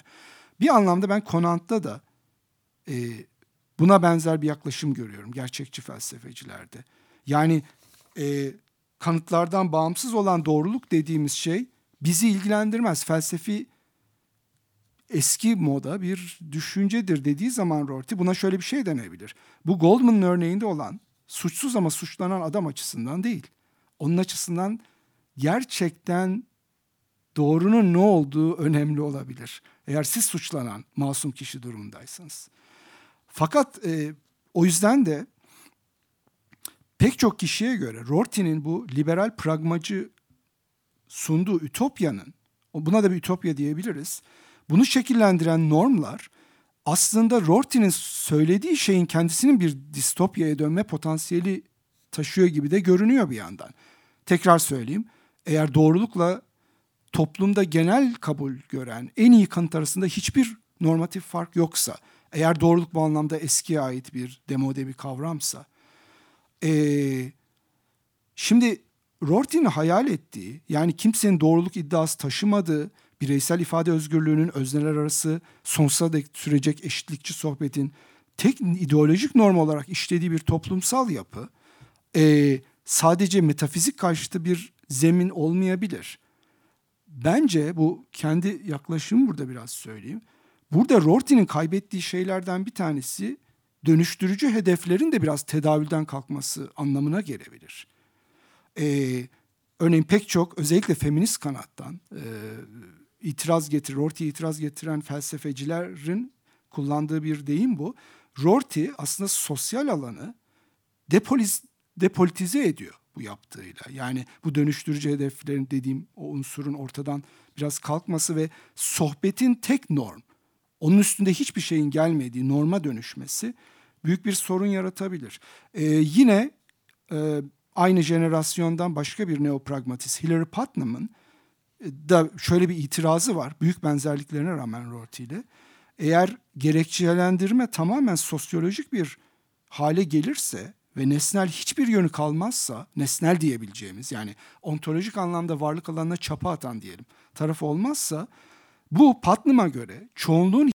Bir anlamda ben Konant'ta da e, buna benzer bir yaklaşım görüyorum gerçekçi felsefecilerde. Yani e, kanıtlardan bağımsız olan doğruluk dediğimiz şey bizi ilgilendirmez. Felsefi eski moda bir düşüncedir dediği zaman Rorty buna şöyle bir şey denebilir. Bu Goldman'ın örneğinde olan suçsuz ama suçlanan adam açısından değil. Onun açısından gerçekten doğrunun ne olduğu önemli olabilir. Eğer siz suçlanan masum kişi durumundaysanız. Fakat e, o yüzden de pek çok kişiye göre Rorty'nin bu liberal pragmacı sunduğu ütopyanın, buna da bir ütopya diyebiliriz, bunu şekillendiren normlar aslında Rorty'nin söylediği şeyin kendisinin bir distopyaya dönme potansiyeli taşıyor gibi de görünüyor bir yandan. Tekrar söyleyeyim. Eğer doğrulukla toplumda genel kabul gören en iyi kanıt arasında hiçbir normatif fark yoksa, eğer doğruluk bu anlamda eskiye ait bir demode bir kavramsa, ee, şimdi Rorty'nin hayal ettiği, yani kimsenin doğruluk iddiası taşımadığı, bireysel ifade özgürlüğünün özneler arası sonsuza dek sürecek eşitlikçi sohbetin tek ideolojik norm olarak işlediği bir toplumsal yapı e, sadece metafizik karşıtı bir zemin olmayabilir. Bence bu kendi yaklaşımı burada biraz söyleyeyim. Burada Rorty'nin kaybettiği şeylerden bir tanesi dönüştürücü hedeflerin de biraz tedavülden kalkması anlamına gelebilir. Ee, örneğin pek çok özellikle feminist kanattan e, itiraz getir, Rorty'ye itiraz getiren felsefecilerin kullandığı bir deyim bu. Rorty aslında sosyal alanı depoliz, depolitize ediyor bu yaptığıyla. Yani bu dönüştürücü hedeflerin dediğim o unsurun ortadan biraz kalkması ve sohbetin tek norm, onun üstünde hiçbir şeyin gelmediği norma dönüşmesi büyük bir sorun yaratabilir. Ee, yine e, aynı jenerasyondan başka bir neopragmatist Hilary Putnam'ın da şöyle bir itirazı var. Büyük benzerliklerine rağmen Rorty ile. Eğer gerekçelendirme tamamen sosyolojik bir hale gelirse ve nesnel hiçbir yönü kalmazsa, nesnel diyebileceğimiz yani ontolojik anlamda varlık alanına çapa atan diyelim tarafı olmazsa bu Putnam'a göre çoğunluğun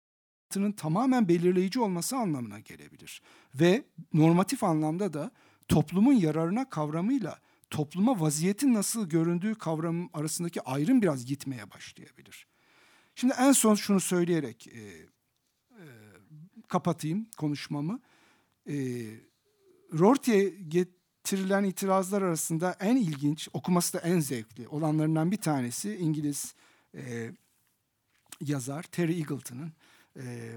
hayatının tamamen belirleyici olması anlamına gelebilir. Ve normatif anlamda da toplumun yararına kavramıyla topluma vaziyetin nasıl göründüğü kavramı arasındaki ayrım biraz gitmeye başlayabilir. Şimdi en son şunu söyleyerek e, e, kapatayım konuşmamı. E, Rorty'ye getirilen itirazlar arasında en ilginç, okuması da en zevkli olanlarından bir tanesi İngiliz e, yazar Terry Eagleton'ın e,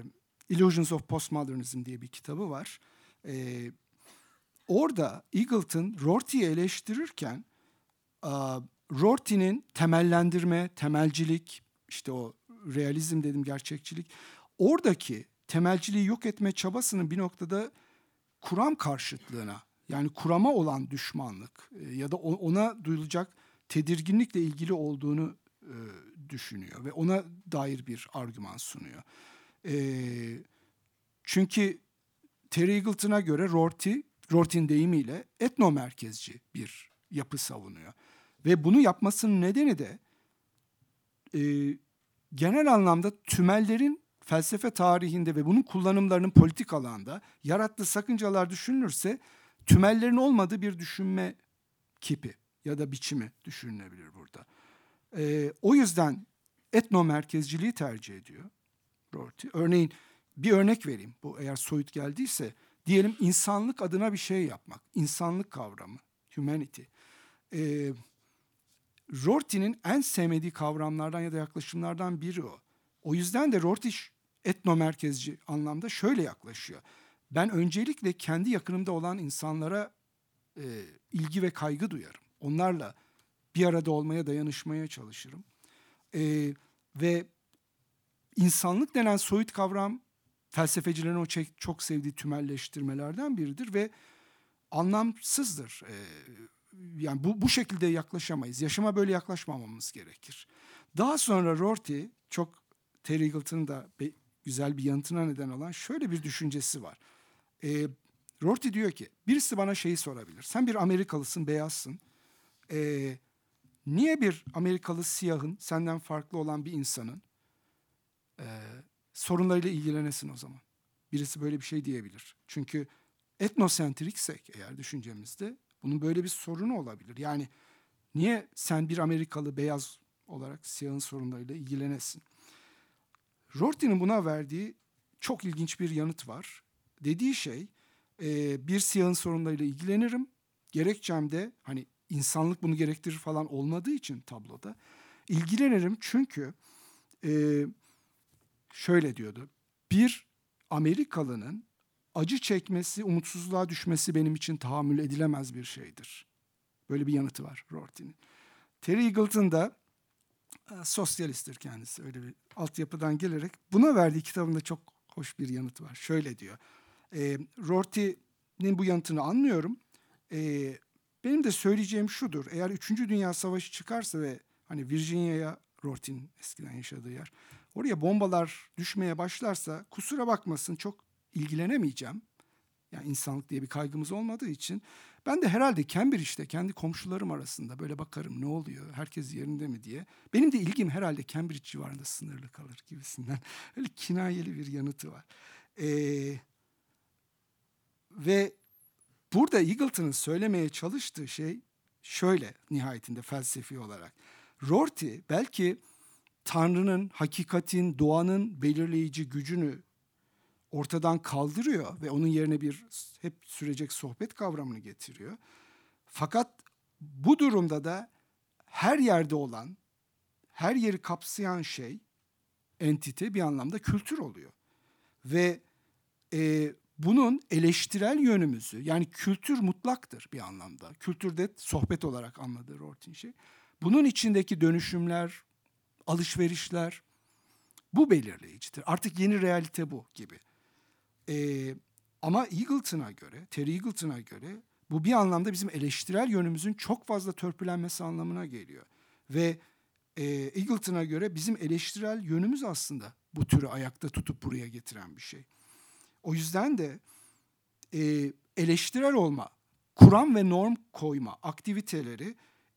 Illusions of Postmodernism diye bir kitabı var. E, orada Eagleton Rorty'yi eleştirirken Rorty'nin temellendirme, temelcilik, işte o realizm dedim gerçekçilik. Oradaki temelciliği yok etme çabasının bir noktada kuram karşıtlığına yani kurama olan düşmanlık e, ya da ona duyulacak tedirginlikle ilgili olduğunu e, düşünüyor ve ona dair bir argüman sunuyor. E, çünkü Terry Eagleton'a göre Rorty, Rorty'nin deyimiyle etno merkezci bir yapı savunuyor. Ve bunu yapmasının nedeni de e, genel anlamda tümellerin felsefe tarihinde ve bunun kullanımlarının politik alanda yarattığı sakıncalar düşünülürse tümellerin olmadığı bir düşünme kipi ya da biçimi düşünülebilir burada. E, o yüzden etno merkezciliği tercih ediyor Rorty. Örneğin bir örnek vereyim. Bu eğer soyut geldiyse diyelim insanlık adına bir şey yapmak. İnsanlık kavramı, humanity. E, Rorty'nin en sevmediği kavramlardan ya da yaklaşımlardan biri o. O yüzden de Rorty etno merkezci anlamda şöyle yaklaşıyor. Ben öncelikle kendi yakınımda olan insanlara e, ilgi ve kaygı duyarım. Onlarla bir arada olmaya, dayanışmaya çalışırım. E, ve insanlık denen soyut kavram felsefecilerin o çok sevdiği tümelleştirmelerden biridir ve anlamsızdır. E, yani bu, bu şekilde yaklaşamayız. Yaşama böyle yaklaşmamamız gerekir. Daha sonra Rorty çok Terry Eagleton'un da güzel bir yanıtına neden olan şöyle bir düşüncesi var. E, Rorty diyor ki birisi bana şeyi sorabilir. Sen bir Amerikalısın, beyazsın. E, niye bir Amerikalı siyahın senden farklı olan bir insanın e, sorunlarıyla ilgilenesin o zaman? Birisi böyle bir şey diyebilir. Çünkü etnosentriksek eğer düşüncemizde bunun böyle bir sorunu olabilir. Yani niye sen bir Amerikalı beyaz olarak siyahın sorunlarıyla ilgilenesin? Rorty'nin buna verdiği çok ilginç bir yanıt var. Dediği şey e, bir siyahın sorunlarıyla ilgilenirim. Gerekçem de hani insanlık bunu gerektirir falan olmadığı için tabloda ilgilenirim çünkü e, şöyle diyordu. Bir Amerikalının acı çekmesi, umutsuzluğa düşmesi benim için tahammül edilemez bir şeydir. Böyle bir yanıtı var Rorty'nin. Terry Eagleton da sosyalisttir kendisi öyle bir altyapıdan gelerek. Buna verdiği kitabında çok hoş bir yanıt var. Şöyle diyor. E, Rorty'nin bu yanıtını anlıyorum. E, benim de söyleyeceğim şudur. Eğer 3. Dünya Savaşı çıkarsa ve hani Virginia'ya Rorty'nin eskiden yaşadığı yer. Oraya bombalar düşmeye başlarsa kusura bakmasın çok ilgilenemeyeceğim. Yani insanlık diye bir kaygımız olmadığı için ben de herhalde Cambridge'de kendi komşularım arasında böyle bakarım ne oluyor, herkes yerinde mi diye. Benim de ilgim herhalde Cambridge civarında sınırlı kalır gibisinden. Öyle kinayeli bir yanıtı var. Ee, ve burada Eagleton'ın söylemeye çalıştığı şey şöyle nihayetinde felsefi olarak. Rorty belki Tanrı'nın, hakikatin, doğanın belirleyici gücünü ortadan kaldırıyor ve onun yerine bir hep sürecek sohbet kavramını getiriyor. Fakat bu durumda da her yerde olan, her yeri kapsayan şey, entite bir anlamda kültür oluyor. Ve e, bunun eleştirel yönümüzü, yani kültür mutlaktır bir anlamda. Kültürde sohbet olarak anladığı Rorty'nin şey. Bunun içindeki dönüşümler, alışverişler bu belirleyicidir. Artık yeni realite bu gibi. Ee, ama Eagleton'a göre, Terry Eagleton'a göre bu bir anlamda bizim eleştirel yönümüzün çok fazla törpülenmesi anlamına geliyor. Ve e, Eagleton'a göre bizim eleştirel yönümüz aslında bu türü ayakta tutup buraya getiren bir şey. O yüzden de e, eleştirel olma, kuram ve norm koyma aktiviteleri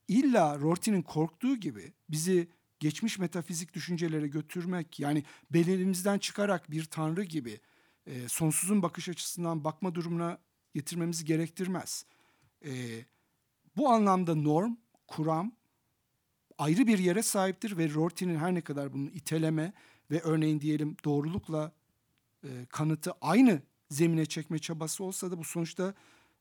illa Rorty'nin korktuğu gibi bizi geçmiş metafizik düşüncelere götürmek yani belirimizden çıkarak bir tanrı gibi e, sonsuzun bakış açısından bakma durumuna getirmemizi gerektirmez. E, bu anlamda norm, kuram ayrı bir yere sahiptir ve Rorty'nin her ne kadar bunu iteleme ve örneğin diyelim doğrulukla e, kanıtı aynı zemine çekme çabası olsa da bu sonuçta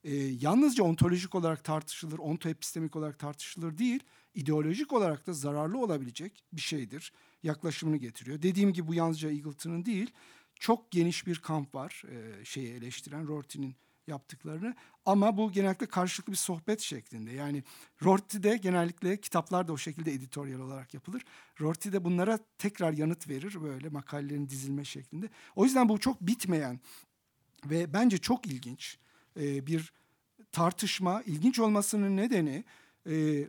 e, yalnızca ontolojik olarak tartışılır, ontoepistemik olarak tartışılır değil, ideolojik olarak da zararlı olabilecek bir şeydir. Yaklaşımını getiriyor. Dediğim gibi bu yalnızca Eagleton'ın değil, çok geniş bir kamp var e, şeyi eleştiren Rorty'nin yaptıklarını ama bu genellikle karşılıklı bir sohbet şeklinde. Yani Rorty'de genellikle kitaplar da o şekilde editoryal olarak yapılır. Rorty de bunlara tekrar yanıt verir böyle makalelerin dizilme şeklinde. O yüzden bu çok bitmeyen ve bence çok ilginç e, bir tartışma. İlginç olmasının nedeni e,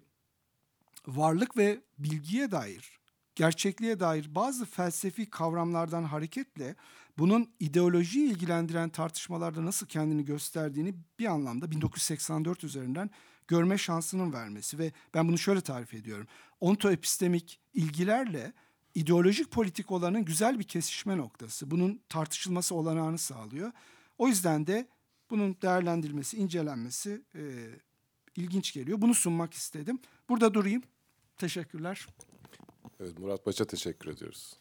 varlık ve bilgiye dair gerçekliğe dair bazı felsefi kavramlardan hareketle bunun ideolojiyi ilgilendiren tartışmalarda nasıl kendini gösterdiğini bir anlamda 1984 üzerinden görme şansının vermesi ve ben bunu şöyle tarif ediyorum. Ontoepistemik ilgilerle ideolojik politik olanın güzel bir kesişme noktası. Bunun tartışılması olanağını sağlıyor. O yüzden de bunun değerlendirilmesi, incelenmesi e, ilginç geliyor. Bunu sunmak istedim. Burada durayım. Teşekkürler. Evet, Murat Baş'a teşekkür ediyoruz.